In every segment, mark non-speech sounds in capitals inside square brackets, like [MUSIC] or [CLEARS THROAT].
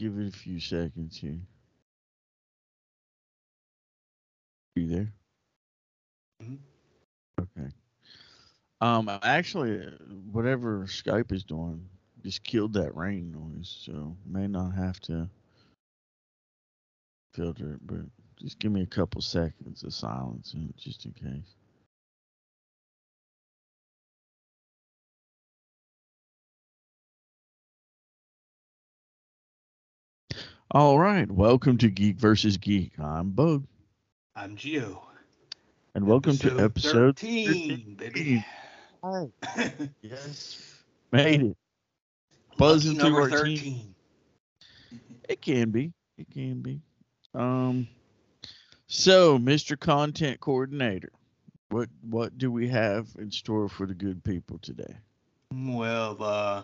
Give it a few seconds here. You there? Mhm. Okay. Um, actually, uh, whatever Skype is doing just killed that rain noise, so may not have to filter it, but just give me a couple seconds of silence, just in case. All right, welcome to Geek versus Geek. I'm Bug, I'm Geo. and welcome to episode 13, baby. [LAUGHS] Yes, made it. Buzzing Lucky through number our team. 13. It can be. It can be. Um. So, Mr. Content Coordinator, what what do we have in store for the good people today? Well, uh,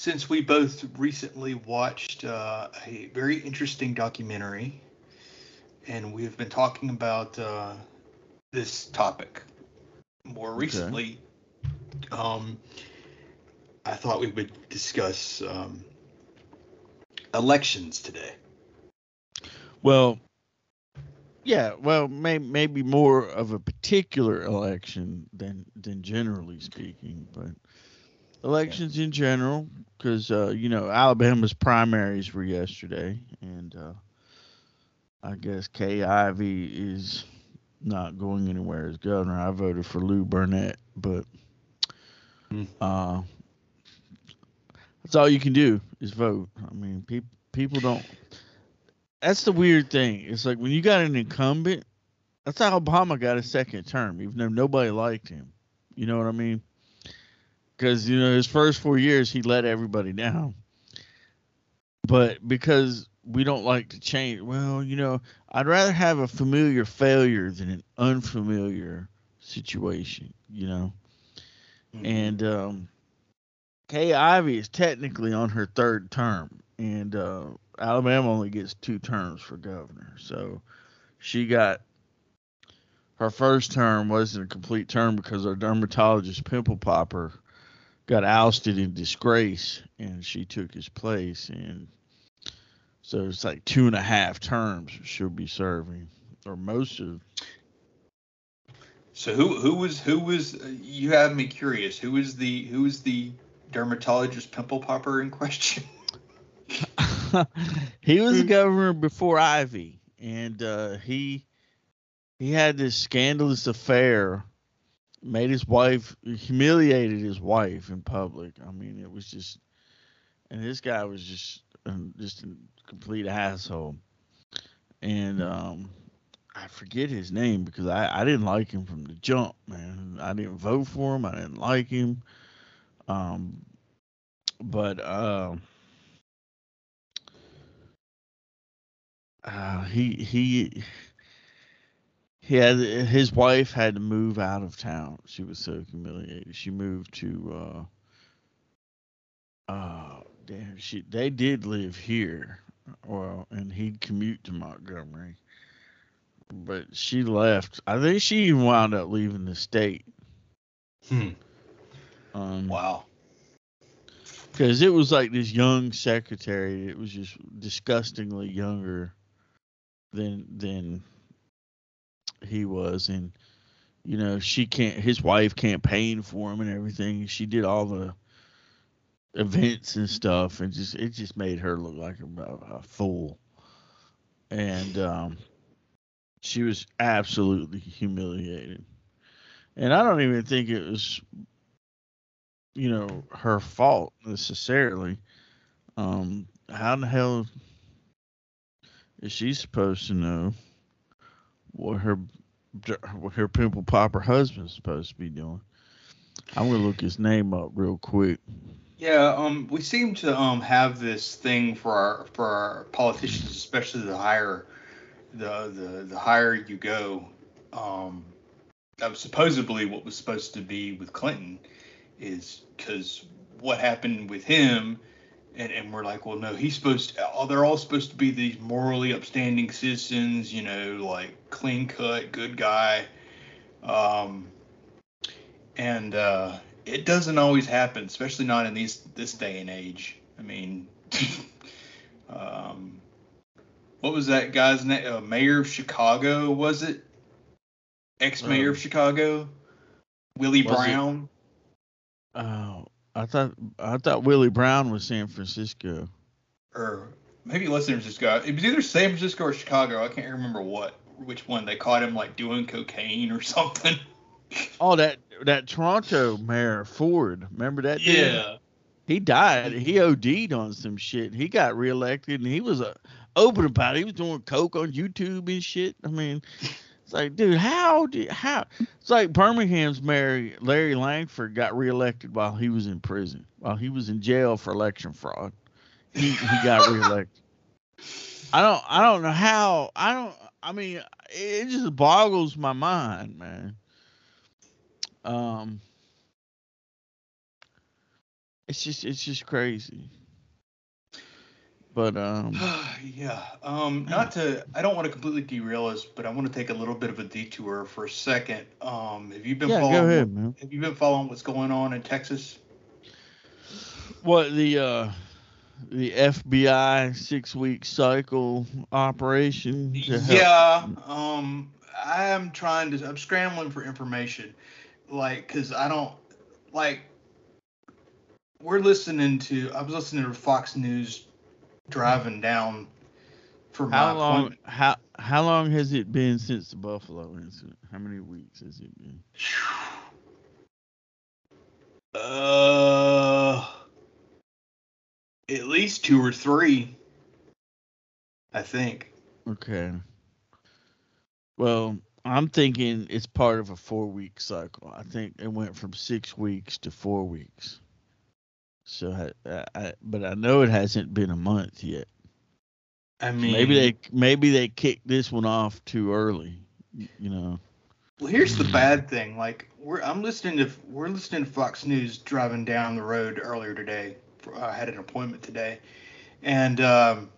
since we both recently watched uh, a very interesting documentary, and we've been talking about uh, this topic more recently, um, I thought we would discuss um, elections today. Well, yeah. Well, may, maybe more of a particular election than than generally speaking, but elections in general, because uh, you know Alabama's primaries were yesterday, and uh, I guess Kay Ivey is not going anywhere as governor. I voted for Lew Burdette, but Hmm. uh, that's all you can do is vote. I mean, people people don't. That's the weird thing. It's like when you got an incumbent. That's how Obama got a second term, even though nobody liked him. You know what I mean? Because you know his first four years he let everybody down. But because we don't like to change, well, you know, I'd rather have a familiar failure than an unfamiliar situation. You know. And um, Kay Ivey is technically on her third term, and uh, Alabama only gets two terms for governor. So she got her first term wasn't a complete term because our dermatologist pimple popper got ousted in disgrace, and she took his place, and so it's like two and a half terms she'll be serving, or most of. So who who was who was uh, you have me curious. who is the who is the dermatologist pimple popper in question? [LAUGHS] he was governor before Ivey, and uh, he he had this scandalous affair, made his wife humiliated his wife in public. I mean, it was just, and this guy was just um, just a complete asshole, and um, I forget his name because I I didn't like him from the jump, man. I didn't vote for him. I didn't like him. Um, but um. uh, he he he had his wife had to move out of town. She was so humiliated. She moved to uh uh damn she they did live here. Well, and he'd commute to Montgomery. But she left. I think she even wound up leaving the state. Hmm. Um, Wow. because it was like this young secretary. It was just disgustingly younger than than he was, and you know she can't. His wife campaigned for him and everything. She did all the events and stuff, and just it just made her look like a, a fool. And um, she was absolutely humiliated. And I don't even think it was you know her fault necessarily. Um, how the hell is she supposed to know what her what her pimple popper husband's supposed to be doing? I'm gonna look his name up real quick. Yeah, um, we seem to um have this thing for our for our politicians, especially the higher the the the higher you go. Um, that was supposedly what was supposed to be with Clinton, is because what happened with him, and and we're like, well, no, he's supposed. To, oh, they're all supposed to be these morally upstanding citizens, you know, like clean cut, good guy. Um, and uh, it doesn't always happen, especially not in these this day and age. I mean, [LAUGHS] um, what was that guy's name? Uh, mayor of Chicago, was it? Ex-mayor Um, of Chicago, Willie was it- Brown. Oh, I thought I thought Willie Brown was San Francisco. or maybe it was San Francisco. It was either San Francisco or Chicago. I can't remember what which one. They caught him like doing cocaine or [LAUGHS] something. Oh, that that Toronto mayor Ford. Remember that? dude? Yeah. He died. He OD'd on some shit. He got reelected, and he was uh, open about it. He was doing coke on YouTube and shit. I mean, it's like, dude, how did how? It's like Birmingham's mayor Larry Langford got reelected while he was in prison, while he was in jail for election fraud. He he got reelected. [LAUGHS] I don't I don't know how. I don't. I mean, it just boggles my mind, man. Um. It's just it's just crazy. But um [SIGHS] yeah. Um, not to. I don't want to completely derail us, but I want to take a little bit of a detour for a second. Um, have you been yeah, following? go ahead, man. Have you been following what's going on in Texas? What the uh the FBI six week cycle operation? Yeah. Um, I am trying to. I'm scrambling for information, like, cause I don't like. We're listening to. I was listening to Fox News driving down for my How long how how long has it been since the Buffalo incident? How many weeks has it been? [SIGHS] Uh, at least two or three. I think. Okay. Well, I'm thinking it's part of a four week cycle. I think it went from six weeks to four weeks. So, I, I, but I know it hasn't been a month yet. I mean, Maybe they maybe they kicked this one off too early. You know. Well, here's the bad thing. Like, we're I'm listening to we're listening to Fox News driving down the road earlier today. For, I had an appointment today, and um,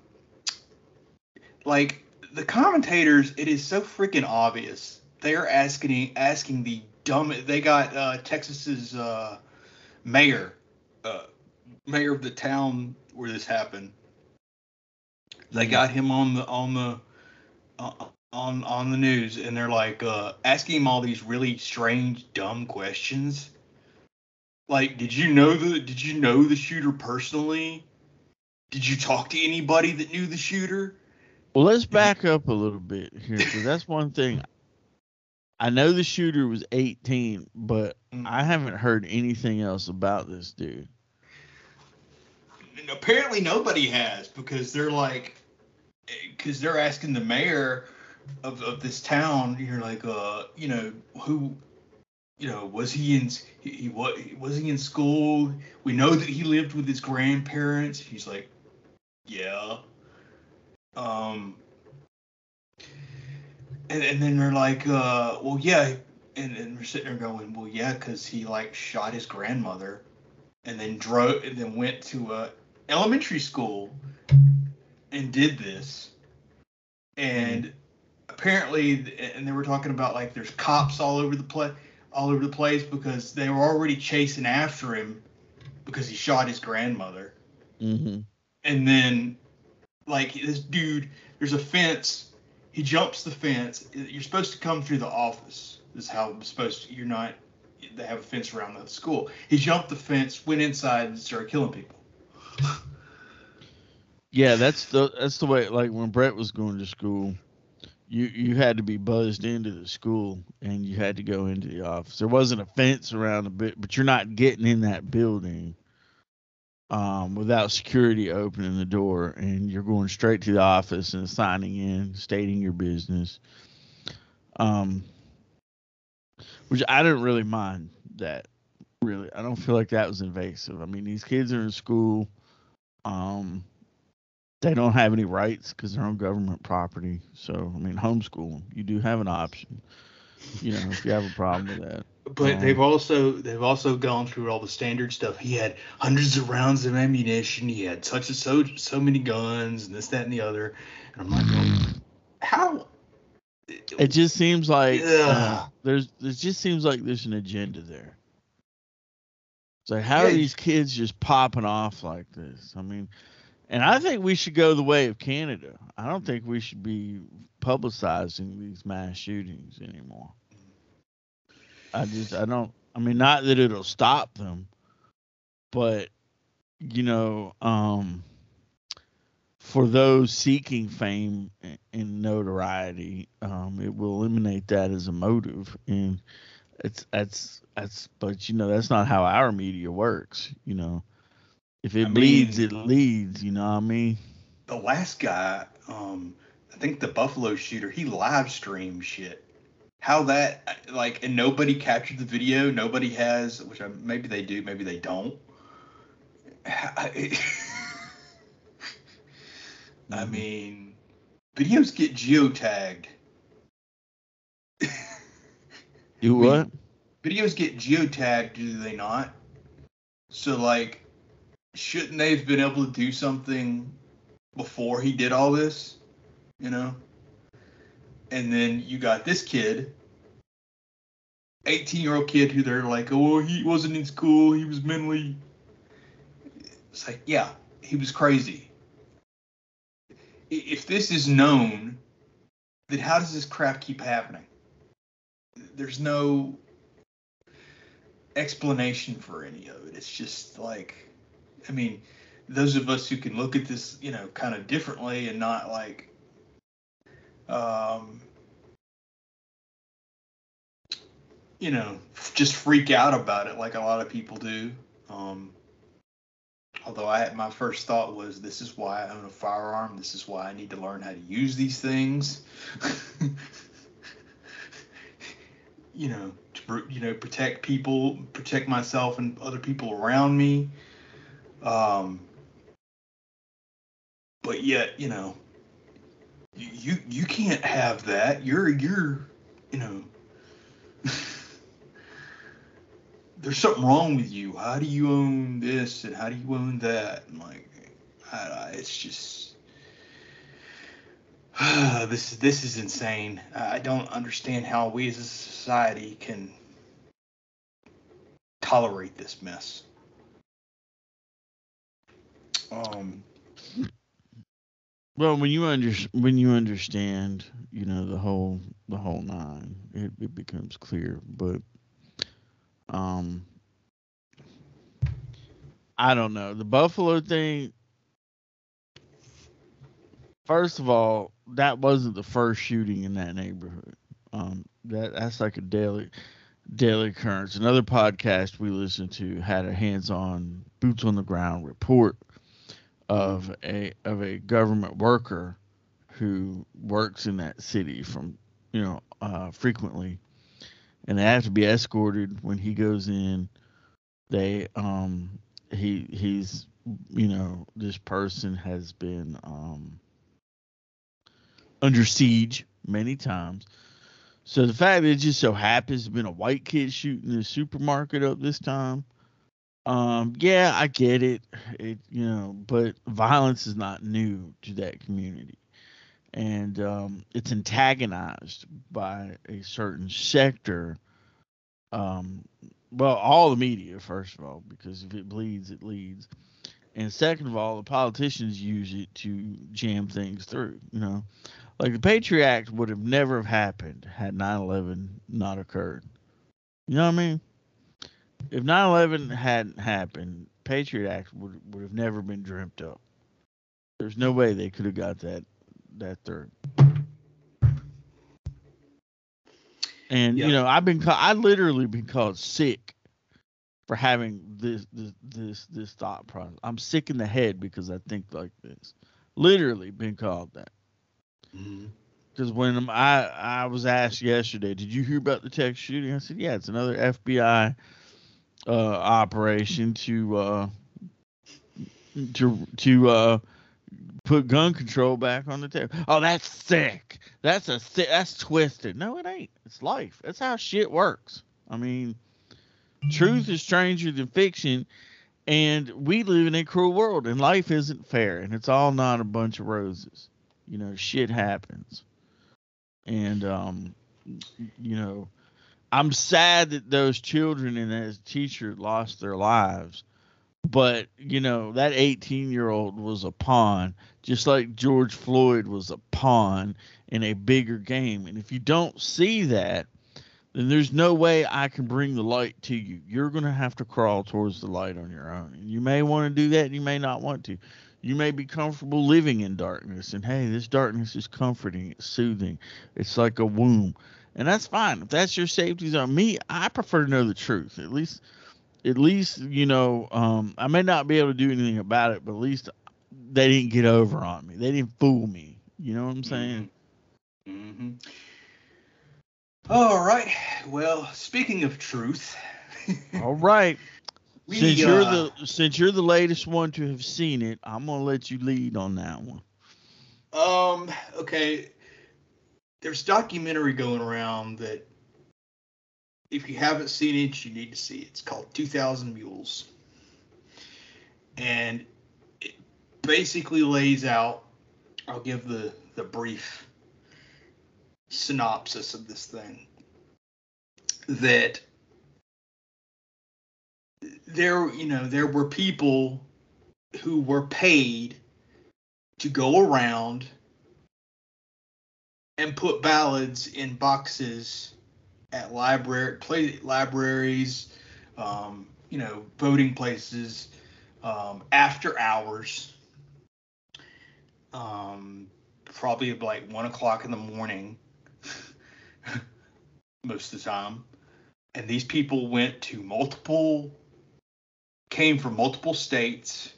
like the commentators, it is so freaking obvious. They're asking asking the dumb. They got uh, Texas's uh, mayor, uh, mayor of the town where this happened. They got him on the on the uh, on on the news, and they're like uh, asking him all these really strange, dumb questions. Like, did you know the did you know the shooter personally? Did you talk to anybody that knew the shooter? Well, let's back up a little bit here that's one thing. I know the shooter was 18, but Mm. I haven't heard anything else about this dude. Apparently nobody has because they're like because they're asking the mayor of, of this town you're like uh you know who you know was he in he, what was he in school? We know that he lived with his grandparents. He's like yeah. Um and, and then they're like uh well yeah. And, and we're sitting there going well yeah because he like shot his grandmother and then drove and then went to a elementary school and did this and apparently and they were talking about like there's cops all over the place all over the place because they were already chasing after him because he shot his grandmother. Mm-hmm. and then like this dude there's a fence. He jumps the fence. You're supposed to come through the office this is how it's supposed to you're not they have a fence around the school. He jumped the fence went inside and started killing people Yeah, that's the that's the way. Like when Brett was going to school, you you had to be buzzed into the school and you had to go into the office. There wasn't a fence around the bit, but you're not getting in that building um, without security opening the door, and you're going straight to the office and signing in, stating your business. Um, which I didn't really mind that. Really, I don't feel like that was invasive. I mean, these kids are in school. Um, they don't have any rights because they're on government property. So, I mean, homeschool them. You do have an option. You know, if you have a problem with that. But Um, they've also they've also gone through all the standard stuff. He had hundreds of rounds of ammunition. He had such and so so many guns and this that and the other. And I'm like, well, how? It just seems like uh, there's. It just seems like there's an agenda there. It's like how are these kids just popping off like this? I mean, And I think we should go the way of Canada. I don't think we should be publicizing these mass shootings anymore. I just I don't I mean not that it'll stop them, but you know, um for those seeking fame and notoriety, um, it will eliminate that as a motive, and it's that's that's. But you know, that's not how our media works. You know, if it I bleeds, mean, it leads. You know what I mean? The last guy, um, I think the Buffalo shooter, he live streamed shit. How that like, and nobody captured the video. Nobody has, which I, maybe they do, maybe they don't. I, [LAUGHS] I mm-hmm. mean, videos get geotagged. [LAUGHS] Do what? Videos get geotagged, do they not? So like, shouldn't they have been able to do something before he did all this? You know? And then you got this kid, 18 year old kid who they're like, oh, he wasn't in school, he was mentally. It's like, yeah, he was crazy if this is known, then how does this crap keep happening? There's no explanation for any of it. It's just like, I mean, those of us who can look at this, you know, kind of differently and not like, um, you know, just freak out about it like a lot of people do. Um, Although I my first thought was this is why I own a firearm. This is why I need to learn how to use these things. [LAUGHS] you know, to you know protect people, protect myself and other people around me. Um, but yet, you know, you you can't have that. You're you're you know [LAUGHS] there's something wrong with you. How do you own this and how do you own that? And like, I, it's just [SIGHS] this this is insane. I don't understand how we as a society can tolerate this mess. Um. Well, when you under when you understand, you know the whole the whole nine, it, it becomes clear. But um, I don't know the Buffalo thing. First of all, that wasn't the first shooting in that neighborhood. Um, that that's like a daily daily occurrence. Another podcast we listened to had a hands-on, boots on the ground report of a of a government worker who works in that city from you know uh, frequently and they have to be escorted when he goes in. They um he he's you know this person has been um under siege many times. So the fact that it just so happens to been a white kid shooting the supermarket up this time, um, yeah, I get it. It you know, but violence is not new to that community and um, it's antagonized by a certain sector. Um, well, all the media, first of all, because if it bleeds, it leads. And second of all, the politicians use it to jam things through. You know, like the Patriot Act would have never have happened had 9/11 not occurred. You know what I mean? If 9/11 hadn't happened, Patriot Act would would have never been dreamt up. There's no way they could have got that that third. And you know, I've been I literally been called sick for having this this this this thought process. I'm sick in the head because I think like this. Literally been called that. Because mm-hmm. when I I was asked yesterday, did you hear about the Texas shooting? I said, yeah, it's another FBI uh, operation to uh, to to uh, put gun control back on the table. Oh, that's sick. That's a sick. That's twisted. No, it ain't. It's life. That's how shit works. I mean, truth is stranger than fiction, and we live in a cruel world, and life isn't fair, and it's all not a bunch of roses. You know, shit happens, and um, you know, I'm sad that those children and that teacher lost their lives but you know that 18 year old was a pawn just like george floyd was a pawn in a bigger game and if you don't see that then there's no way i can bring the light to you you're going to have to crawl towards the light on your own and you may want to do that and you may not want to you may be comfortable living in darkness and hey this darkness is comforting it's soothing it's like a womb and that's fine if that's your safety zone me i prefer to know the truth at least at least you know um, I may not be able to do anything about it, but at least they didn't get over on me. They didn't fool me. You know what I'm saying? Mm-hmm. All right. Well, speaking of truth. [LAUGHS] All right. we, since you're uh, the since you're the latest one to have seen it, I'm gonna let you lead on that one. Um. Okay. There's documentary going around that if you haven't seen it, you need to see it. It's called 2000 Mules, and it basically lays out. I'll give the the brief synopsis of this thing. That there, you know, there were people who were paid to go around and put ballads in boxes at library play libraries, um, you know, voting places um, after hours. Um, probably like one o'clock in the morning, most of the time. And these people went to multiple, came from multiple states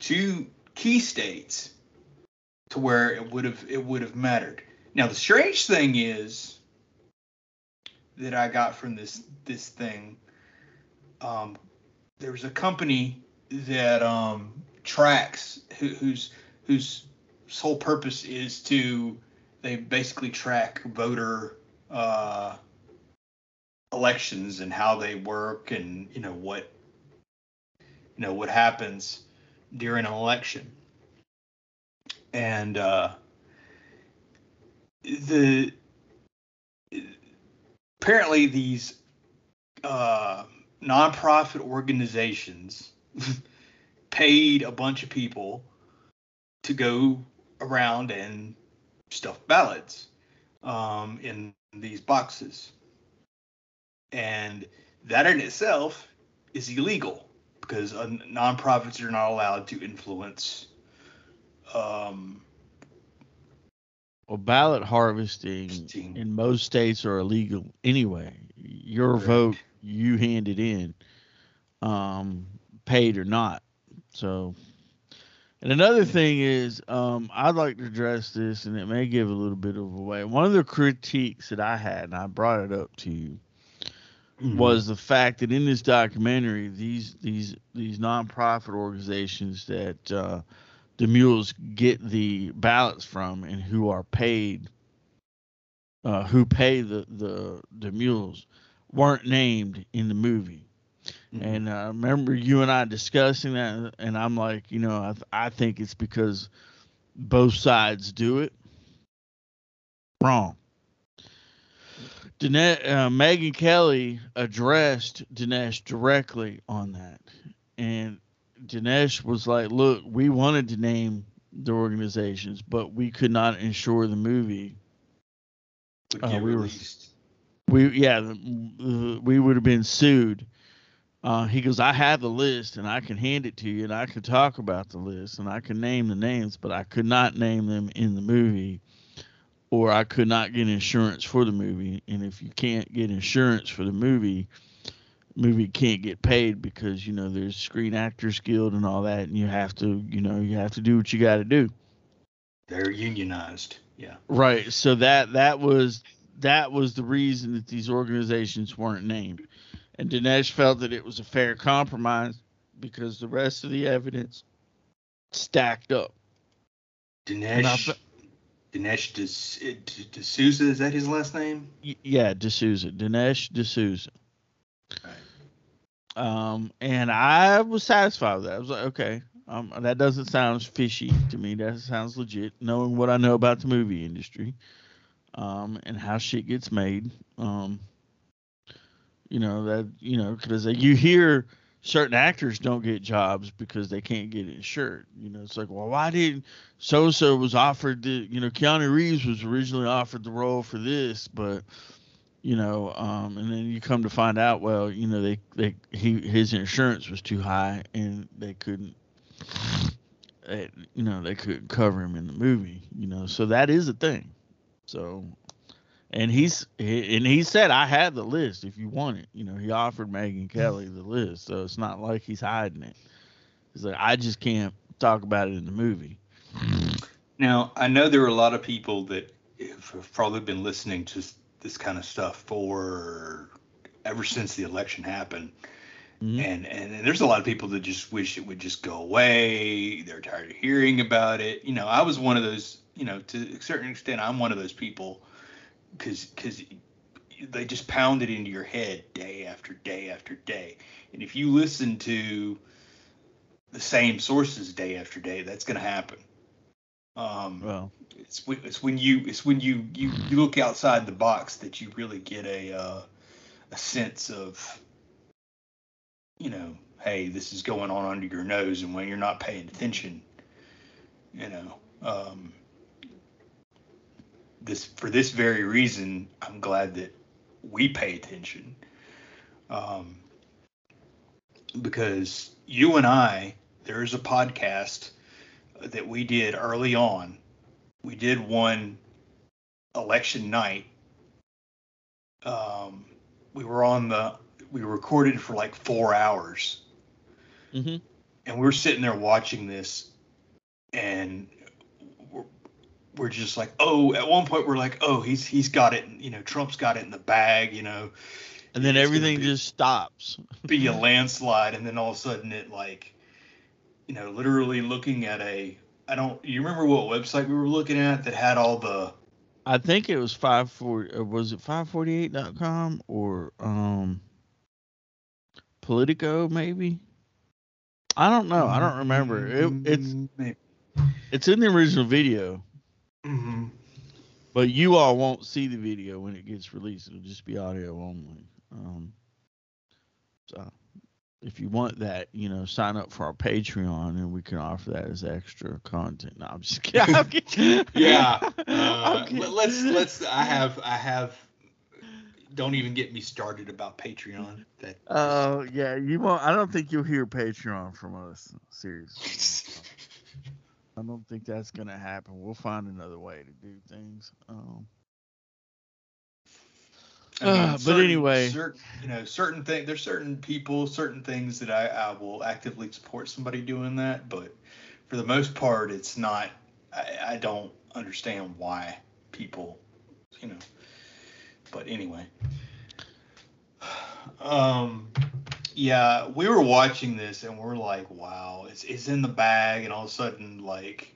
to key states to where it would have it would have mattered. Now the strange thing is that I got from this this thing. Um, there was a company that um, tracks who, whose whose sole purpose is to they basically track voter uh, elections and how they work and you know what you know what happens during an election. And uh, the apparently these uh, nonprofit organizations [LAUGHS] paid a bunch of people to go around and stuff ballots um, in these boxes, and that in itself is illegal because uh, nonprofits are not allowed to influence um, Well, ballot harvesting Harvesting. in most states are illegal anyway. Your Correct. vote, you hand it in, um, paid or not. So, and another thing is, um, I'd like to address this, and it may give a little bit of away. One of the critiques that I had, and I brought it up to you, was the fact that in this documentary, these these these nonprofit organizations that uh, the mules get the ballots from and who are paid, uh, who pay the the the mules, weren't named in the movie. Mhm. And uh, I remember you and I discussing that, and I'm like, you know, I, th- I think it's because both sides do it. Wrong. Dane- uh, Megyn Kelly addressed Dinesh directly on that, and Dinesh was like, "Look, we wanted to name the organizations, but we could not ensure the movie uh, get we were- we yeah the, the, we would have been sued uh, he goes i have the list and i can hand it to you and i can talk about the list and i can name the names but i could not name them in the movie or i could not get insurance for the movie and if you can't get insurance for the movie movie can't get paid because you know there's screen actors guild and all that and you have to you know you have to do what you got to do They're unionized. Yeah. Right. So that that was that was the reason that these organizations weren't named. And Dinesh felt that it was a fair compromise because the rest of the evidence stacked up. Dinesh. Dinesh De- De- D'Souza, is that his last name? Yeah, D'Souza, Dinesh D'Souza. Right. Um, and I was satisfied with that. I was like, okay, um, that doesn't sound fishy to me. That sounds legit, knowing what I know about the movie industry, um, and how shit gets made. Um, you know that you know because you hear certain actors don't get jobs because they can't get insured. You know, it's like, well, why didn't so so was offered the, you know, Keanu Reeves was originally offered the role for this, but you know, um, and then you come to find out, well, you know, they, they he his insurance was too high and they couldn't, they, you know, they couldn't cover him in the movie. You know, so that is a thing. So, and he's he, and he said I had the list if you want it. You know, he offered Megyn Kelly the list, so it's not like he's hiding it. He's like, I just can't talk about it in the movie. Now, I know there are a lot of people that have probably been listening to this kind of stuff for ever since the election happened. Mm-hmm. And, and there's a lot of people that just wish it would just go away. They're tired of hearing about it. You know, I was one of those. You know, to a certain extent, I'm one of those people because because they just pound it into your head day after day after day. And if you listen to the same sources day after day, that's going to happen. Um, well, it's it's when you it's when you you you look outside the box that you really get a uh, a sense of you know hey this is going on under your nose and when you're not paying attention you know um, this for this very reason I'm glad that we pay attention um, because you and I there's a podcast that we did early on. We did one election night. Um, we were on the we recorded for like four hours, mm-hmm. and we were sitting there watching this, and we're just like, oh, at one point we're like, oh, he's he's got it, you know, Trump's got it in the bag, you know, and then everything be, just stops. be a [LAUGHS] landslide, and then all of a sudden it like you know, literally looking at a I don't you remember what website we were looking at that had all the I think it was five forty uh, was it five forty eight dot com or um Politico maybe? I don't know. I don't remember. It, it's maybe. it's in the original video. Mm-hmm. But you all won't see the video when it gets released. It'll just be audio only. Um, so if you want that, you know, sign up for our Patreon and we can offer that as extra content. No, I'm just kidding. I'm [LAUGHS] kidding. yeah. [LAUGHS] Uh, let's let's. I have I have. Don't even get me started about Patreon. That. Oh uh, yeah, you won't. I don't think you'll hear Patreon from us. Seriously. [LAUGHS] I don't think that's gonna happen. We'll find another way to do things. Um, I mean, uh, certain, but anyway, certain, you know, certain things. There's certain people, certain things that I, I will actively support somebody doing that, but for the most part, it's not. I, I don't understand why people, you know. But anyway, [SIGHS] um, yeah, we were watching this and we're like, wow, it's it's in the bag, and all of a sudden, like,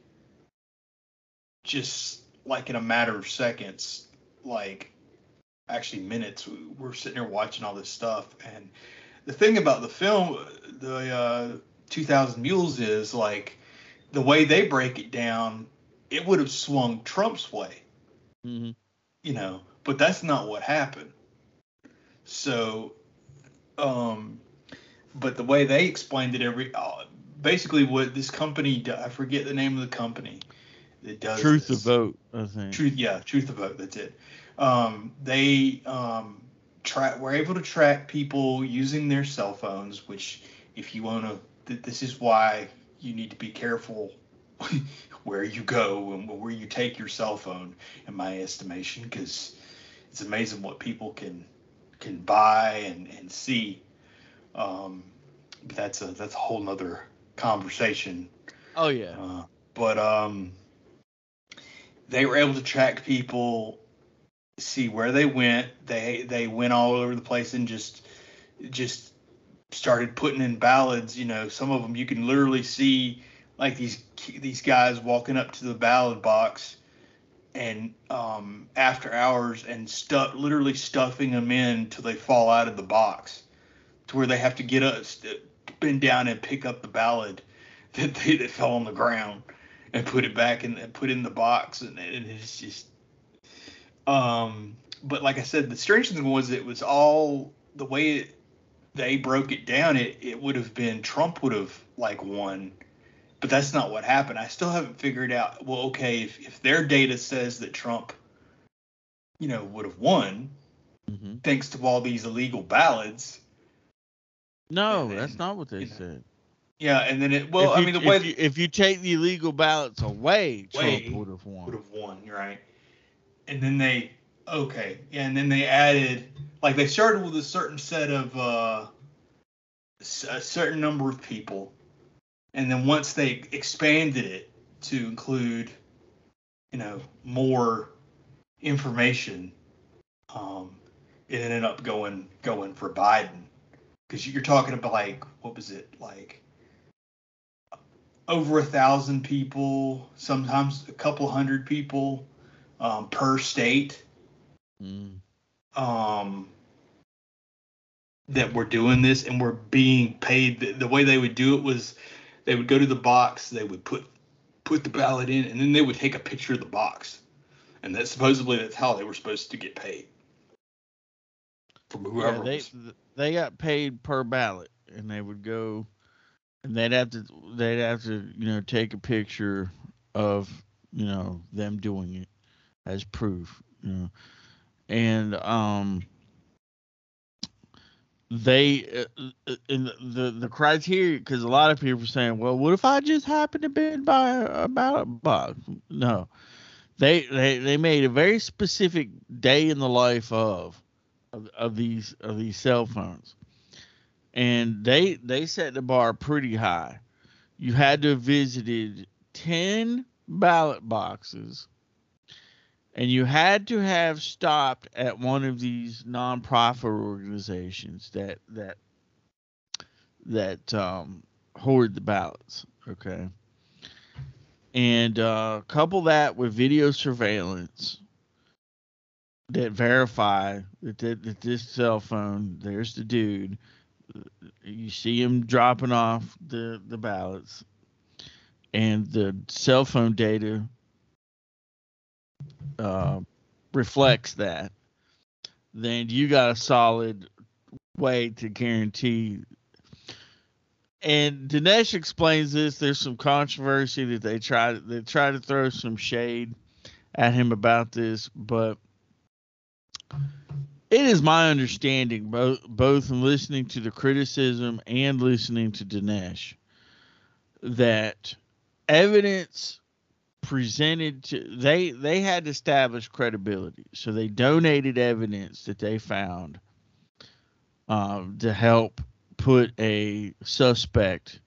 just like in a matter of seconds, like actually minutes. We're sitting there watching all this stuff, and the thing about the film, the uh, 2,000 Mules, is like the way they break it down. It would have swung Trump's way, mm-hmm. you know, but that's not what happened. So, um, but the way they explained it, every uh, basically what this company, I forget the name of the company that does Truth this. to Vote, I think. Truth, yeah, Truth to Vote. That's it um, they um, tra- were able to track people using their cell phones, which, if you want to, th- this is why you need to be careful [LAUGHS] where you go and where you take your cell phone, in my estimation, because it's amazing what people can can buy and, and see. Um, but that's a that's a whole nother conversation. Oh yeah. Uh, but um, they were able to track people see where they went. They they went all over the place and just just started putting in ballads. You know, some of them you can literally see like these these guys walking up to the ballad box and um, after hours and stuff literally stuffing them in till they fall out of the box to where they have to get up bend down and pick up the ballad [LAUGHS] that they, that fell on the ground and put it back in and put in the box and, and it's just um, but like I said, the strange thing was it was all the way it they broke it down, it it would have been Trump would have like won, but that's not what happened. I still haven't figured out. Well, okay, if if their data says that Trump, you know, would have won, Mm-hmm. thanks to all these illegal ballots. No, And that's not what they you know, said. Yeah, and then it. Well, if I mean, the if way you, if you take the illegal ballots away, Way Trump would have won. would have won, right? And then they okay, yeah, and then they added like they started with a certain set of uh a certain number of people, and then once they expanded it to include, you know, more information, um, it ended up going going for Biden because you're talking about like what was it like over a thousand people, sometimes a couple hundred people um, per state Mm. um, that were doing this and were being paid. The, the way they would do it was they would go to the box, they would put put the ballot in, and then they would take a picture of the box, and that supposedly that's how they were supposed to get paid from Yeah, they was, they got paid per ballot, and they would go, and they'd have to they'd have to you know take a picture of you know them doing it as proof, you know, and um they uh, uh, in the the, the criteria because a lot of people are saying, well, what if I just happen to bid by a ballot box? No, they they they made a very specific day in the life of of, of these of these cell phones, and they they set the bar pretty high. You had to have visited ten ballot boxes, and you had to have stopped at one of these nonprofit organizations that that that um, hoard the ballots. Okay. And uh, couple that with video surveillance that verify that, that, that this cell phone, there's the dude. You see him dropping off the, the ballots, and the cell phone data uh, reflects that. Then you got a solid way to guarantee. And Dinesh explains this. There's some controversy that they try they try to throw some shade at him about this, but it is my understanding, both both in listening to the criticism and listening to Dinesh, that evidence presented to they they had to establish credibility, so they donated evidence that they found um, to help put a suspect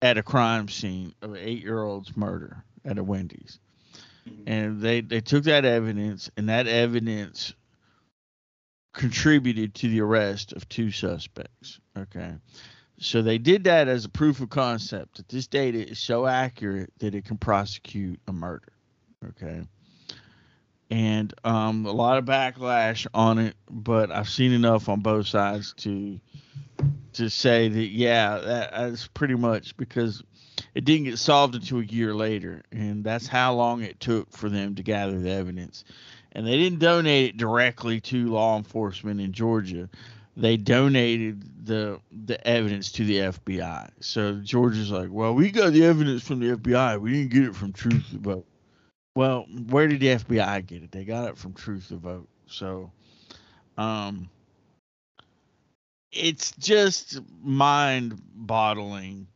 at a crime scene of an eight-year-old's murder at a Wendy's and they they took that evidence and that evidence contributed to the arrest of two suspects okay? So they did that as a proof of concept that this data is so accurate that it can prosecute a murder okay? And um, a lot of backlash on it but i've seen enough on both sides to to say that yeah that, that's pretty much because it didn't get solved until a year later, and that's how long it took for them to gather the evidence. And they didn't donate it directly to law enforcement in Georgia. They donated the the evidence to the FBI. So Georgia's like, well, we got the evidence from the FBI. We didn't get it from Truth to Vote. Well, where did the FBI get it? They got it from Truth to Vote. So, um, it's just mind boggling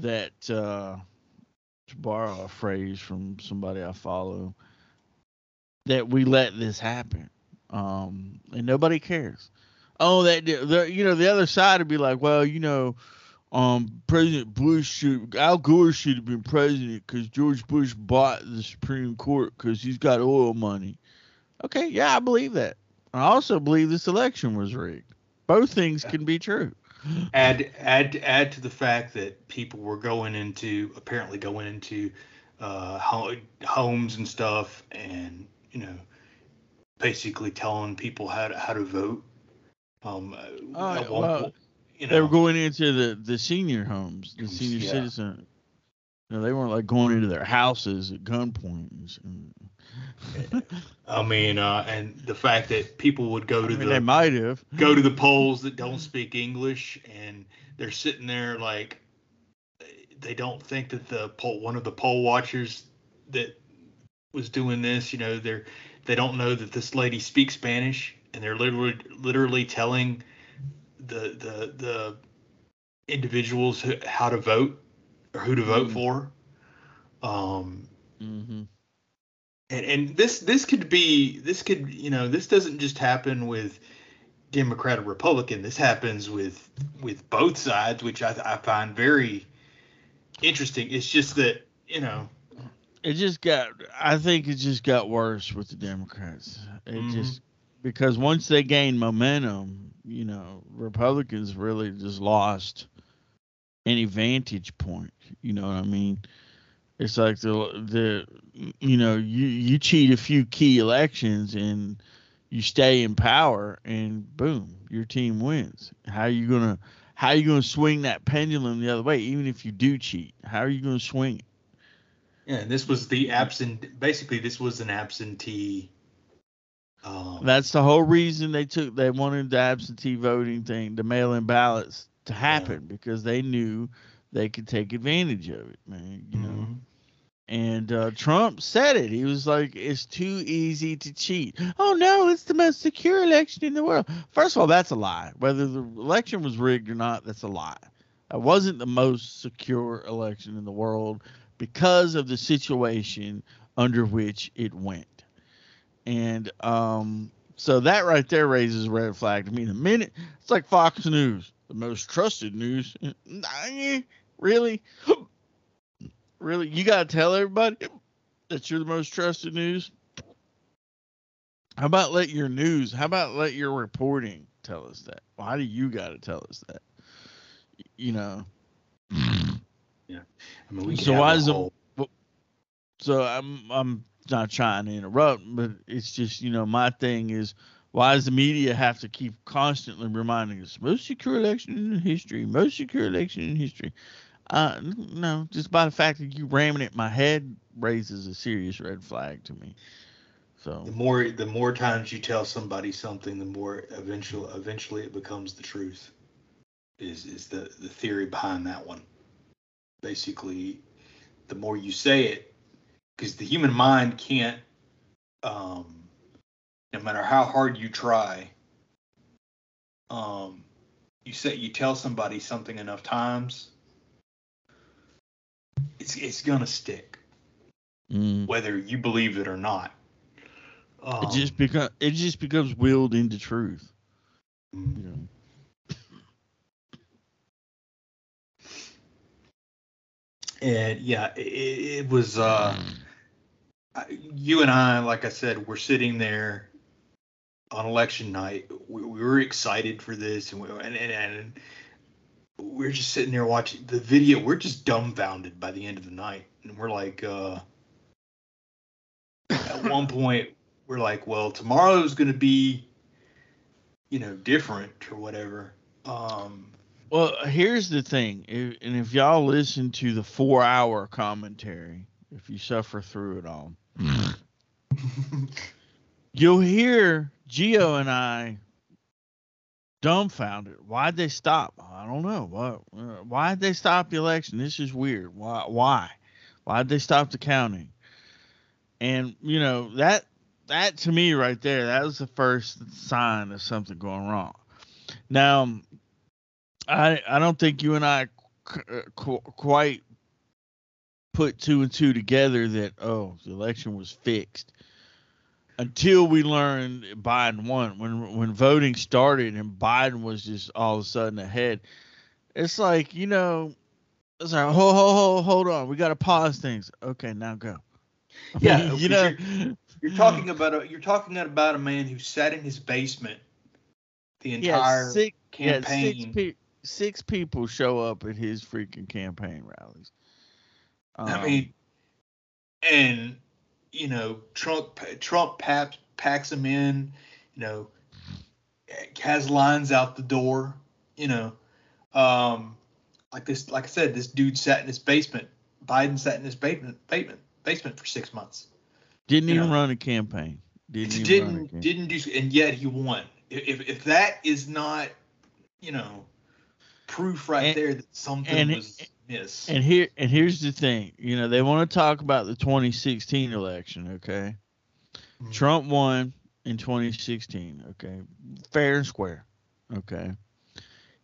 that uh to borrow a phrase from somebody I follow that we let this happen. Um and nobody cares. Oh that the you know the other side would be like, well, you know, um President Bush should Al Gore should have been president cuz George Bush bought the Supreme Court cuz he's got oil money. Okay, yeah, I believe that. I also believe this election was rigged. Both things can be true. Add add add to the fact that people were going into apparently going into uh, ho- homes and stuff, and you know, basically telling people how to how to vote. Um, one well, you They were going into the, the senior homes, the senior Yeah. citizen. No, they weren't like going into their houses at gunpoint. And, I mean, uh, and the fact that people would go to I mean, the they might have. go to the polls that don't speak English, and they're sitting there like they don't think that the poll one of the poll watchers that was doing this, you know, they're they don't know that this lady speaks Spanish, and they're literally literally telling the the the individuals who, how to vote or who to vote Mm. for. Um, Mm-hmm. And and this this could be this could you know this doesn't just happen with Democrat or Republican. This happens with with both sides, which I, I find very interesting. It's just that you know It just got. I think it just got worse with the Democrats. It Mhm. just because once they gained momentum, you know, Republicans really just lost any vantage point. You know what I mean? It's like the the you know you you cheat a few key elections and you stay in power and boom your team wins. How are you gonna how are you gonna swing that pendulum the other way? Even if you do cheat, how are you gonna swing it? yeah. This was the absent. Basically, this was an absentee. Um, That's the whole reason they took they wanted the absentee voting thing, the mail-in ballots to happen because they knew they could take advantage of it, man. You know. mhm. And uh, Trump said it. He was like, "It's too easy to cheat." Oh no, it's the most secure election in the world. First of all, that's a lie. Whether the election was rigged or not, that's a lie. It wasn't the most secure election in the world because of the situation under which it went. And um, so that right there raises a red flag to me. The minute it's like Fox News, the most trusted news. [LAUGHS] Really? [GASPS] Really? You got to tell everybody that you're the most trusted news? How about let your news, how about let your reporting tell us that? Why do you got to tell us that? You know? [SIGHS] Yeah. I mean, we So why is the- whole- So I'm I'm not trying to interrupt, but it's just you know my thing is why does the media have to keep constantly reminding us most secure election in history, most secure election in history? Uh, no, just by the fact that you ramming it in my head raises a serious red flag to me. So the more the more times you tell somebody something, the more eventually eventually it becomes the truth. Is is the the theory behind that one? Basically, the more you say it, because the human mind can't, um, no matter how hard you try, um, you say you tell somebody something enough times, it's it's gonna stick, mm, whether you believe it or not. Um, it just become it just becomes willed into truth. You know. and yeah, it, it was. Uh, you and I, like I said, we're sitting there on election night. We, we were excited for this, and we and, and, and we're just sitting there watching the video. We're just dumbfounded by the end of the night, and we're like, uh, at [LAUGHS] one point, we're like, well, tomorrow's going to be, you know, different or whatever. Um, Well, here's the thing, if, and if y'all listen to the four-hour commentary, if you suffer through it all, [LAUGHS] you'll hear Geo and I dumbfounded. Why'd they stop? I don't know. Uh, Why'd they stop the election? This is weird. Why? Why? Why'd they stop the counting? And you know that that to me right there, that was the first sign of something going wrong. Now, I I don't think you and I qu- quite put two and two together that oh the election was fixed until we learned Biden won when when voting started and Biden was just all of a sudden ahead. It's like you know, it's like hold hold hold hold on, we got to pause things. Okay, now go. [LAUGHS] Yeah, [LAUGHS] you know, You're talking about a you're talking about a man who sat in his basement the yeah, entire six yeah, six, campaign. pe- six people show up at his freaking campaign rallies. I Um, mean, and you know Trump Trump packs packs him in, you know, has lines out the door, you know, um, like this. Like I said, this dude sat in his basement. Biden sat in his basement basement basement for six months. Didn't You even know. run a campaign. Didn't even run a didn't campaign. didn't do and yet he won if if that is not you know proof right And- there that something and- was missed. And here and here's the thing, you know, they want to talk about the 2016 election, okay? Mhm. Trump won in 2016, okay? Fair and square, okay?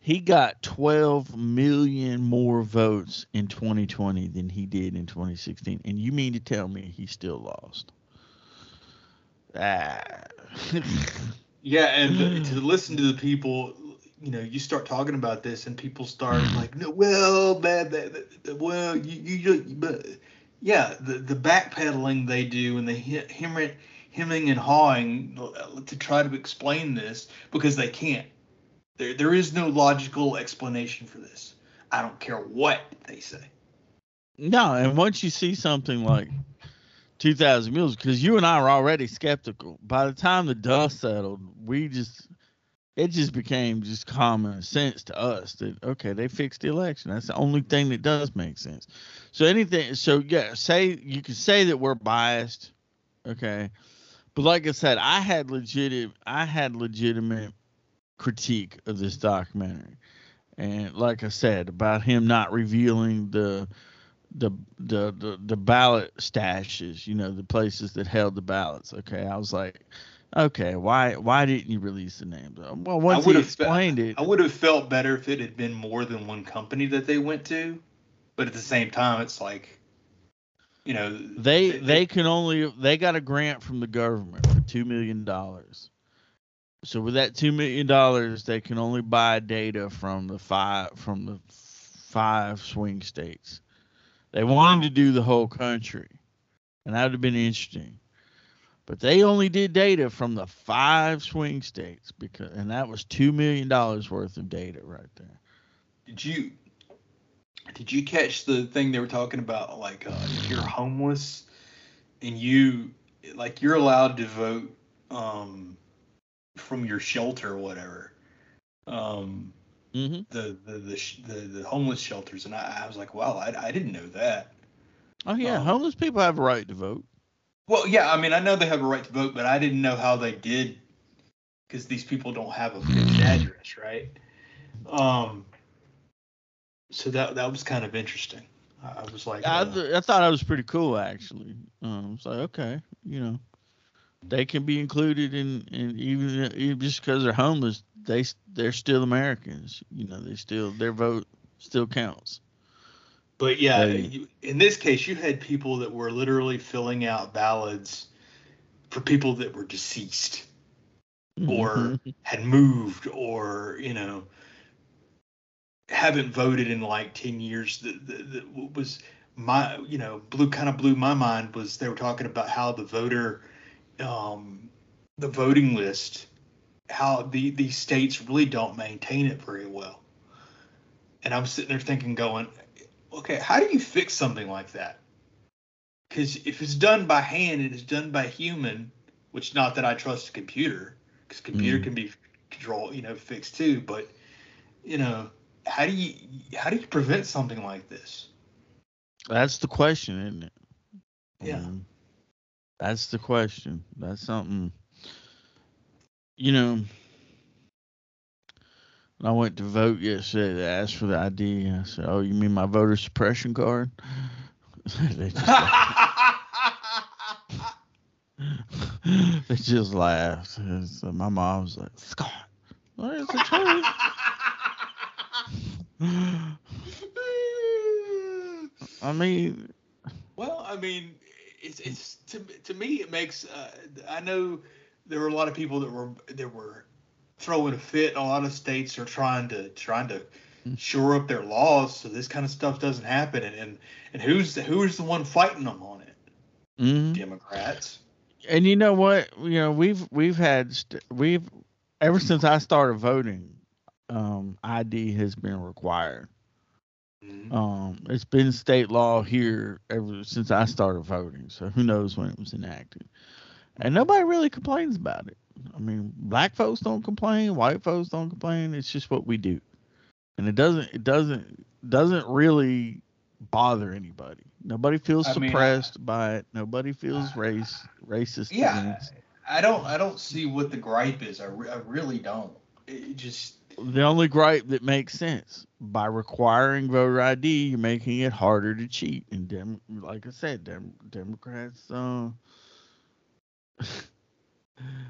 He got 12 million more votes in 2020 than he did in 2016. And you mean to tell me he still lost? Ah. [LAUGHS] yeah and to listen to the people you know you start talking about this and people start [LAUGHS] like no well bad, bad, bad well you, you but yeah the the backpedaling they do and the he- hemming hemming and hawing to try to explain this because they can't. There there is no logical explanation for this. I don't care what they say. No, and once you see something like 2,000 Mules, because you and I were already skeptical. By the time the dust settled, we just, it just became just common sense to us that, okay, they fixed the election. That's the only thing that does make sense. So anything, so yeah, say, you can say that we're biased, okay? But like I said, I had legit, I had legitimate critique of this documentary. And like I said, about him not revealing the, the the the the ballot stashes, you know, the places that held the ballots. Okay, I was like, okay, why why didn't you release the names? Well, once he would've fe- explained it, i would have felt better if it had been more than one company that they went to but at the same time it's like you know they they can only they got a grant from the government for two million dollars. So with that two million dollars, they can only buy data from the five from the five swing states. They wanted to do the whole country, and that would have been interesting. But they only did data from the five swing states because, and that was two million dollars worth of data right there. Did you did you catch the thing they were talking about? Like, uh, if you're homeless and you like you're allowed to vote um, from your shelter or whatever. Um, Mm-hmm. the the the, the the homeless shelters, and I, I was like, wow, I, I didn't know that. Oh yeah, Um, homeless people have a right to vote. Well, yeah, I mean, I know they have a right to vote, but I didn't know how they did because these people don't have a fixed address, right? Um, so that that was kind of interesting. I I was like, I, uh, th- I thought that was pretty cool actually. Um, it's like okay, you know, they can be included in, in even, even just because they're homeless, they they're still Americans. You know, they still their vote still counts. But yeah, you, in this case, you had people that were literally filling out ballots for people that were deceased or Mhm. had moved or you know haven't voted in like 10 years. That, that, that was my you know blew kind of blew my mind was they were talking about how the voter um the voting list how the these states really don't maintain it very well. And i'm sitting there thinking going okay how do you fix something like that because if it's done by hand and it's done by human which not that i trust a computer because computer Mm. can be control you know fixed too but you know how do you how do you prevent something like this That's the question, isn't it? Yeah. Um, that's the question. That's something. You know, I went to vote yesterday, they asked for the ID. I said, "Oh, you mean my voter suppression card?" they [LAUGHS] just they just laughed. [LAUGHS] So my mom was like, "Scott, what is the truth?" [LAUGHS] I mean, well i mean it's it's to, to me it makes uh, i know there were a lot of people that were that were throwing a fit a lot of states are trying to trying to shore up their laws so this kind of stuff doesn't happen and and, and who's the, who's the one fighting them on it mhm. democrats and you know what? You know, we've we've had st- we've ever since I started voting, um, ID has been required. Mhm. Um, it's been state law here ever since I started voting. So who knows when it was enacted? And nobody really complains about it. I mean, black folks don't complain, white folks don't complain. It's just what we do, and it doesn't it doesn't doesn't really bother anybody. Nobody feels I mean, suppressed by it. Nobody feels race racist Yeah, against. I don't I don't see what the gripe is. I, re- I really don't. It just The only gripe that makes sense by requiring voter ID, you're making it harder to cheat. And dem- like I said, dem- Democrats. Uh, [LAUGHS]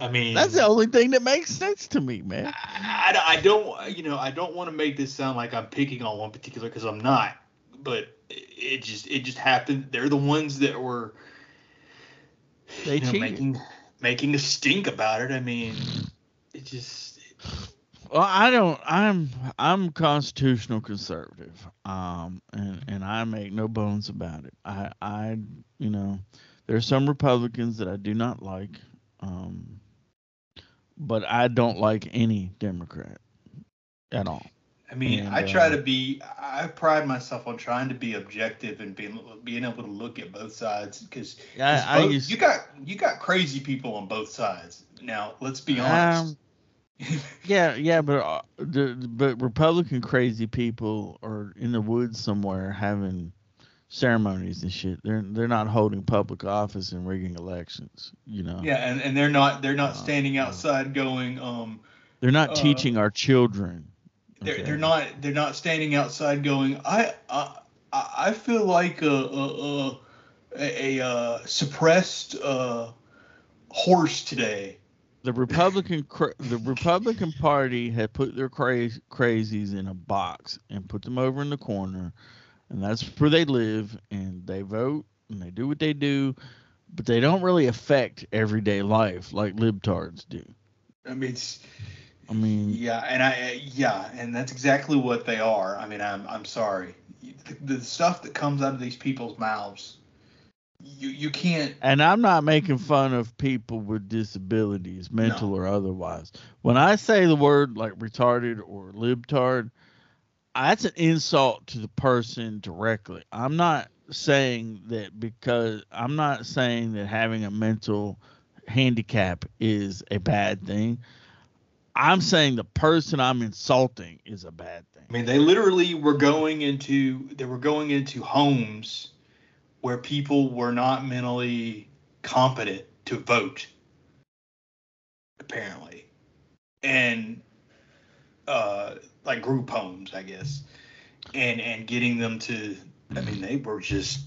I mean that's the only thing that makes sense to me, man. I, I, I don't you know I don't want to make this sound like I'm picking on one particular because I'm not. But it, it just it just happened. They're the ones that were They you know, making making a stink about it. I mean, it just Well, I don't. I'm I'm constitutional conservative, um, and and I make no bones about it. I I you know, there are some Republicans that I do not like, um, but I don't like any Democrat at all. I mean, And, I try uh, to be. I pride myself on trying to be objective and being being able to look at both sides because Yeah, you got you got crazy people on both sides. Now, let's be honest. Um, [LAUGHS] yeah, yeah, but uh, the, but Republican crazy people are in the woods somewhere having ceremonies and shit. They're they're not holding public office and rigging elections. You know. yeah, and, and they're not they're not standing outside going um They're not Uh, teaching our children. they're, okay? they're not they're not standing outside going I I I feel like a a a, a, a uh, suppressed uh horse today. The Republican cra- the Republican Party had put their cra- crazies in a box and put them over in the corner, and that's where they live and they vote and they do what they do, but they don't really affect everyday life like libtards do. I mean, I mean, Yeah, and I yeah, and that's exactly what they are. I mean, I'm I'm sorry. The, the stuff that comes out of these people's mouths, you you can't. and I'm not making fun of people with disabilities, mental or otherwise. When I say the word like retarded or libtard, that's an insult to the person directly. I'm not saying that because I'm not saying that having a mental handicap is a bad thing. I'm saying the person I'm insulting is a bad thing. I mean, they literally were going into they were going into homes where people were not mentally competent to vote, apparently, and uh, like group homes, I guess, and and getting them to. I mean, they were just.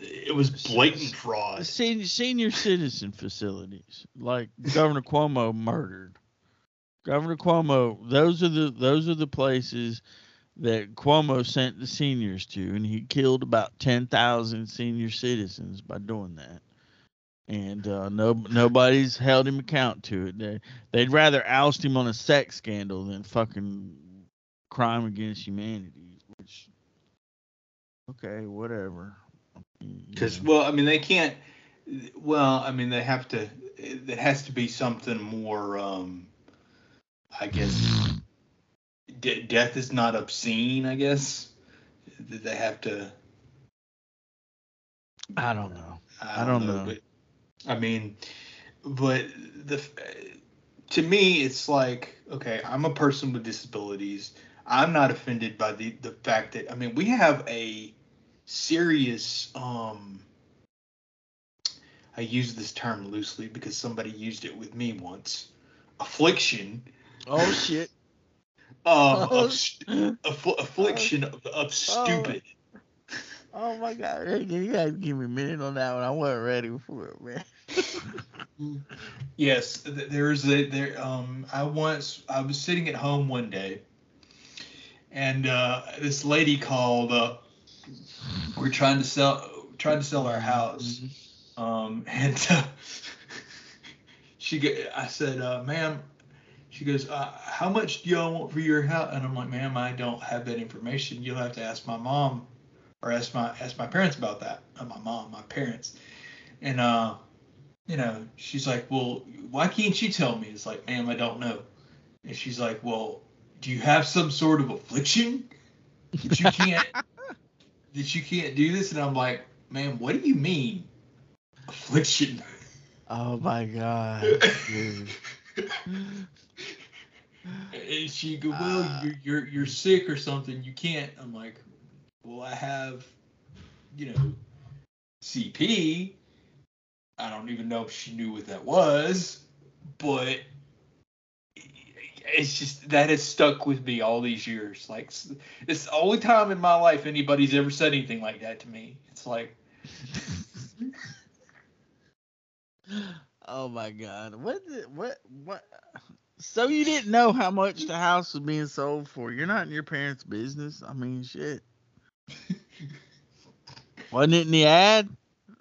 It was blatant fraud. Senior, senior citizen facilities, like Governor Cuomo murdered. Governor Cuomo, those are the those are the places that Cuomo sent the seniors to, and he killed about ten thousand senior citizens by doing that. And uh, no nobody's held him account to it. They, they'd rather oust him on a sex scandal than fucking crime against humanity. Which, okay, whatever. Because know. well, I mean, they can't. Well, I mean, they have to. It has to be something more. Um, I guess de- death is not obscene. I guess they have to. I don't know. I I don't, don't know, know. but I mean, but the to me, it's like okay, I'm a person with disabilities. I'm not offended by the the fact that I mean we have a serious um I use this term loosely because somebody used it with me once. Affliction Oh shit. of, [LAUGHS] [LAUGHS] Oh, of st- affl- affliction of, of stupid. Oh my god. Hey, You gotta give me a minute on that one. I wasn't ready for it, man. [LAUGHS] Yes, there's a there. Um, I once I was sitting at home one day, and uh, this lady called up. We're trying to sell trying to sell our house, um, [LAUGHS] and uh, she get. I said, uh, "Ma'am," she goes, uh, "How much do y'all want for your house?" And I'm like, "Ma'am, I don't have that information. You'll have to ask my mom, or ask my ask my parents about that. Not my mom, my parents." And uh, you know, she's like, well, why can't you tell me? It's like, ma'am, I don't know. And she's like, well, do you have some sort of affliction that you can't [LAUGHS] that you can't do this? And I'm like, "Man, what do you mean affliction? Oh my god. And she go, well, Ah. you're, you're you're sick or something. You can't. I'm like, well, I have, you know, CP. I don't even know if she knew what that was, but it's just that has stuck with me all these years. Like it's the only time in my life anybody's ever said anything like that to me. It's like [LAUGHS] Oh my god. What what what so you didn't know how much the house was being sold for. You're not in your parents' business. I mean shit. Wasn't it in the ad?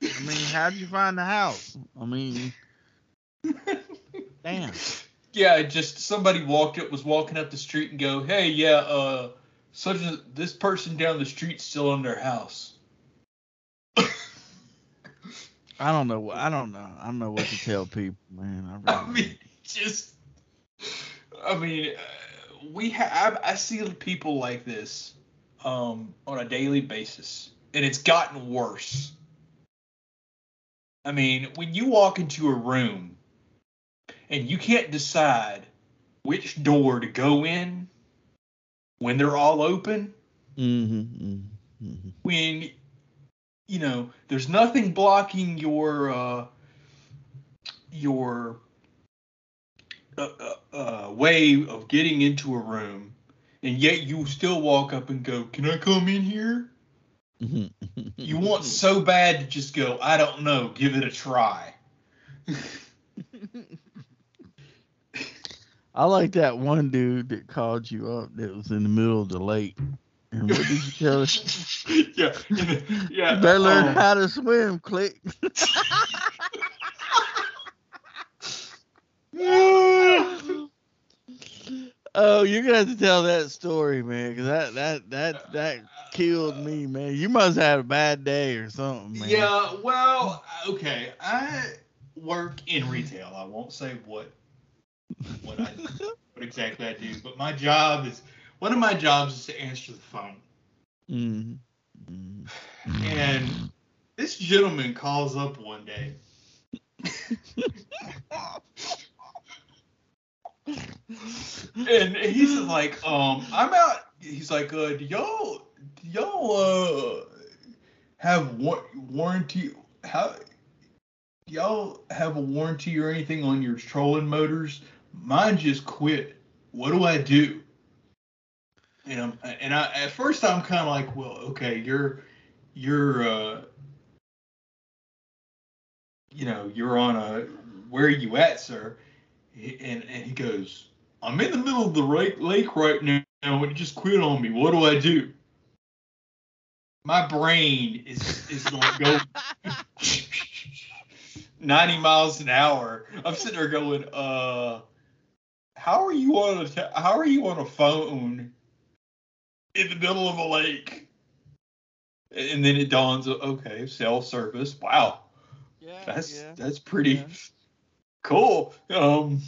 I mean, how'd you find the house? I mean [LAUGHS] Damn. Yeah, just somebody walked up was walking up the street and go, Hey, yeah, uh such a this person down the street's still in their house. I don't know. I don't know. I don't know what to tell people, man. I, [LAUGHS] really I mean, just. I mean, uh, we have. I see people like this um, on a daily basis, and it's gotten worse. I mean, when you walk into a room and you can't decide which door to go in when they're all open, mm-hmm, mm-hmm. mm-hmm. when you know, there's nothing blocking your uh, your uh, uh, uh, way of getting into a room, and yet you still walk up and go, "Can I come in here?" you want so bad to just go, "I don't know, give it a try." [LAUGHS] I like that one dude that called you up that was in the middle of the lake and what did you tell us? [LAUGHS] yeah, [LAUGHS] yeah. Better learn um, how to swim. Click. [LAUGHS] oh, you're gonna have to tell that story, man, because that that that that killed me, man. You must have had a bad day or something, man. Yeah. Well, okay. I work in retail. I won't say what what I what exactly I do, but my job is one of my jobs is to answer the phone. Mm-hmm. And this gentleman calls up one day. and he's like, um, I'm out. He's like, uh, do y'all, do y'all, uh, have war- warranty? How, y'all have a warranty or anything on your trolling motors? Mine just quit. What do I do? you know, and I at first I'm kind of like, well, okay, you're you're uh, you know, you're on a where are you at, sir? And and he goes, I'm in the middle of the lake, lake right now, and it just quit on me. What do I do? My brain is is going [LAUGHS] go [LAUGHS] 90 miles an hour. I'm sitting there going, uh, how are you on a how are you on a phone in the middle of a lake. And then it dawns, okay, cell service. Wow. Yeah, that's yeah, that's pretty yeah. cool. Um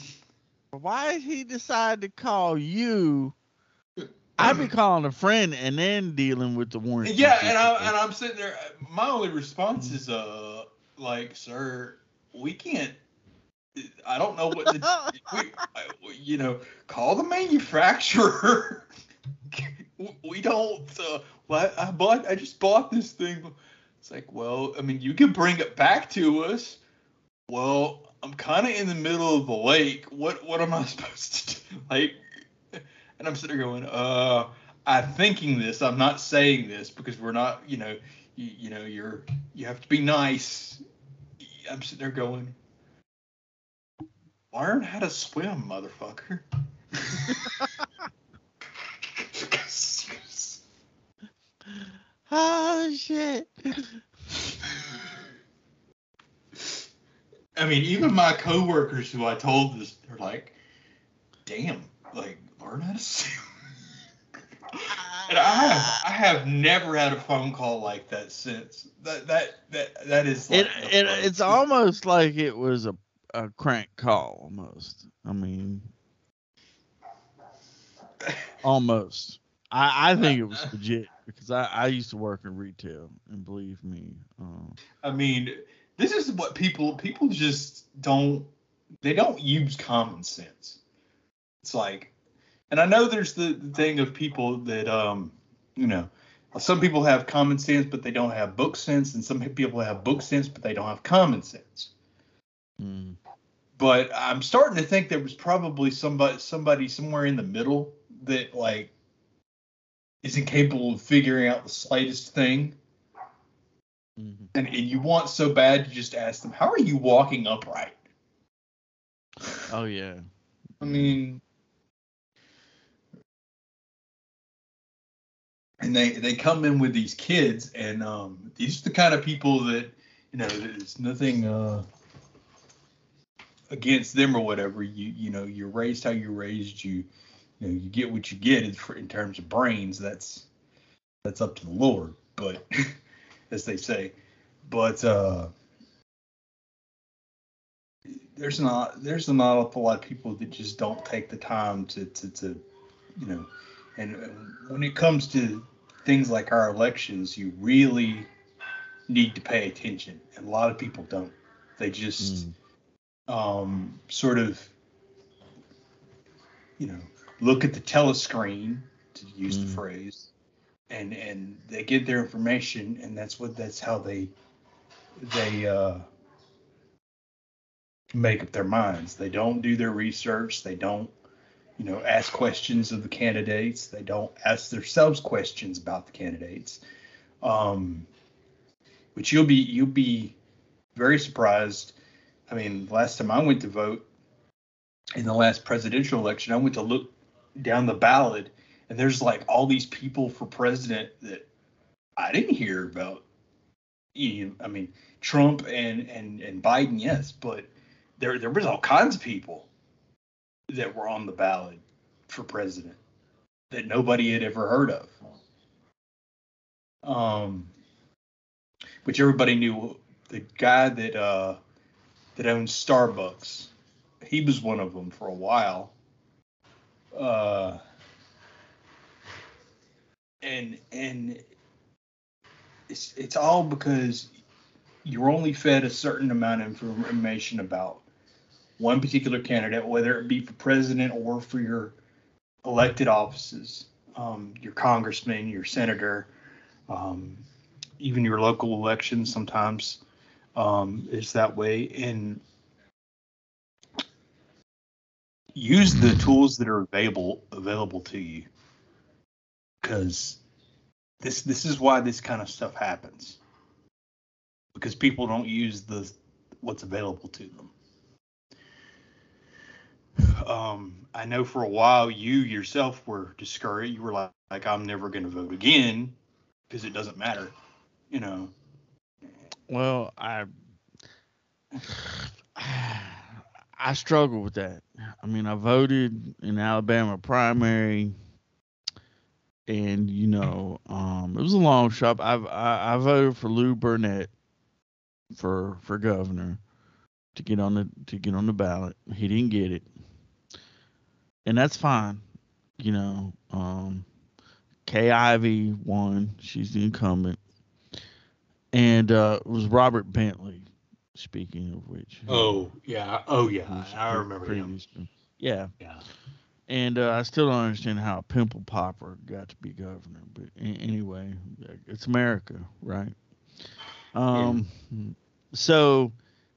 why did he decide to call you? [CLEARS THROAT] I'd be calling a friend and then dealing with the warranty. Yeah, and I and I'm sitting there. My only response is, uh, like, sir, we can't. I don't know what the, [LAUGHS] we, you know. Call the manufacturer. [LAUGHS] we don't. Uh, well, I bought. I just bought this thing. It's like, well, I mean, you can bring it back to us. Well, I'm kind of in the middle of the lake. What what am I [LAUGHS] supposed to do? Like, and I'm sitting there going, uh, I'm thinking this. I'm not saying this because we're not. You know, you, you know, you're you have to be nice. I'm sitting there going, learn how to swim, motherfucker. oh shit. I mean, even my coworkers who I told this, they're like, "Damn, like learn how to swim." [LAUGHS] and I have, I have never had a phone call like that since. That that that that is. Like it, it it's almost like it was a a crank call almost. I mean, almost. I, I think it was [LAUGHS] legit because I, I used to work in retail and believe me. Um, I mean, this is what people people just don't they don't use common sense. It's like, and I know there's the, thing of people that um you know some people have common sense, but they don't have book sense, and some people have book sense, but they don't have common sense. Mm. But I'm starting to think there was probably somebody somebody somewhere in the middle that like is incapable of figuring out the slightest thing. Mm-hmm. And, and you want so bad to just ask them, how are you walking upright? Oh yeah. I mean, and they they come in with these kids, and um, these are the kind of people that you know. There's nothing uh, against them or whatever. You you know, you're raised how you're raised. You you know, you get what you get in, terms of brains. That's that's up to the Lord, but [LAUGHS] as they say, but uh, there's not there's not a lot of people that just don't take the time to to, to you know and when it comes to things like our elections you really need to pay attention and a lot of people don't they just Mm. um sort of you know look at the telescreen to use the Mm. phrase and and they get their information and that's what that's how they they uh make up their minds. They don't do their research. They don't, you know, ask questions of the candidates. They don't ask themselves questions about the candidates. Um, which you'll be you'll be very surprised. I mean, last time I went to vote in the last presidential election, I went to look down the ballot, and there's like all these people for president that I didn't hear about. I mean, Trump and and and Biden, yes, but there there was all kinds of people that were on the ballot for president that nobody had ever heard of. Um, which everybody knew the guy that uh that owns Starbucks. He was one of them for a while. Uh, and and it's it's all because you're only fed a certain amount of information about one particular candidate, whether it be for president or for your elected offices, um, your congressman, your senator, um, even your local elections sometimes um, is that way. And use the tools that are available available to you, because this this is why this kind of stuff happens because people don't use the what's available to them. Um, I know for a while you yourself were discouraged. You were like, like I'm never going to vote again because it doesn't matter, you know. Well, I I struggle with that. I mean, I voted in Alabama primary, and you know, um, it was a long shot. I I, I voted for Lew Burdette for for governor to get on the to get on the ballot. He didn't get it, and that's fine. You know, um, Kay Ivey won. She's the incumbent, and uh, it was Robert Bentley. Speaking of which, Oh yeah, oh yeah, I remember him. Yeah, Yeah, and uh, I still don't understand how a pimple popper got to be governor. But anyway, it's America, right? Um, so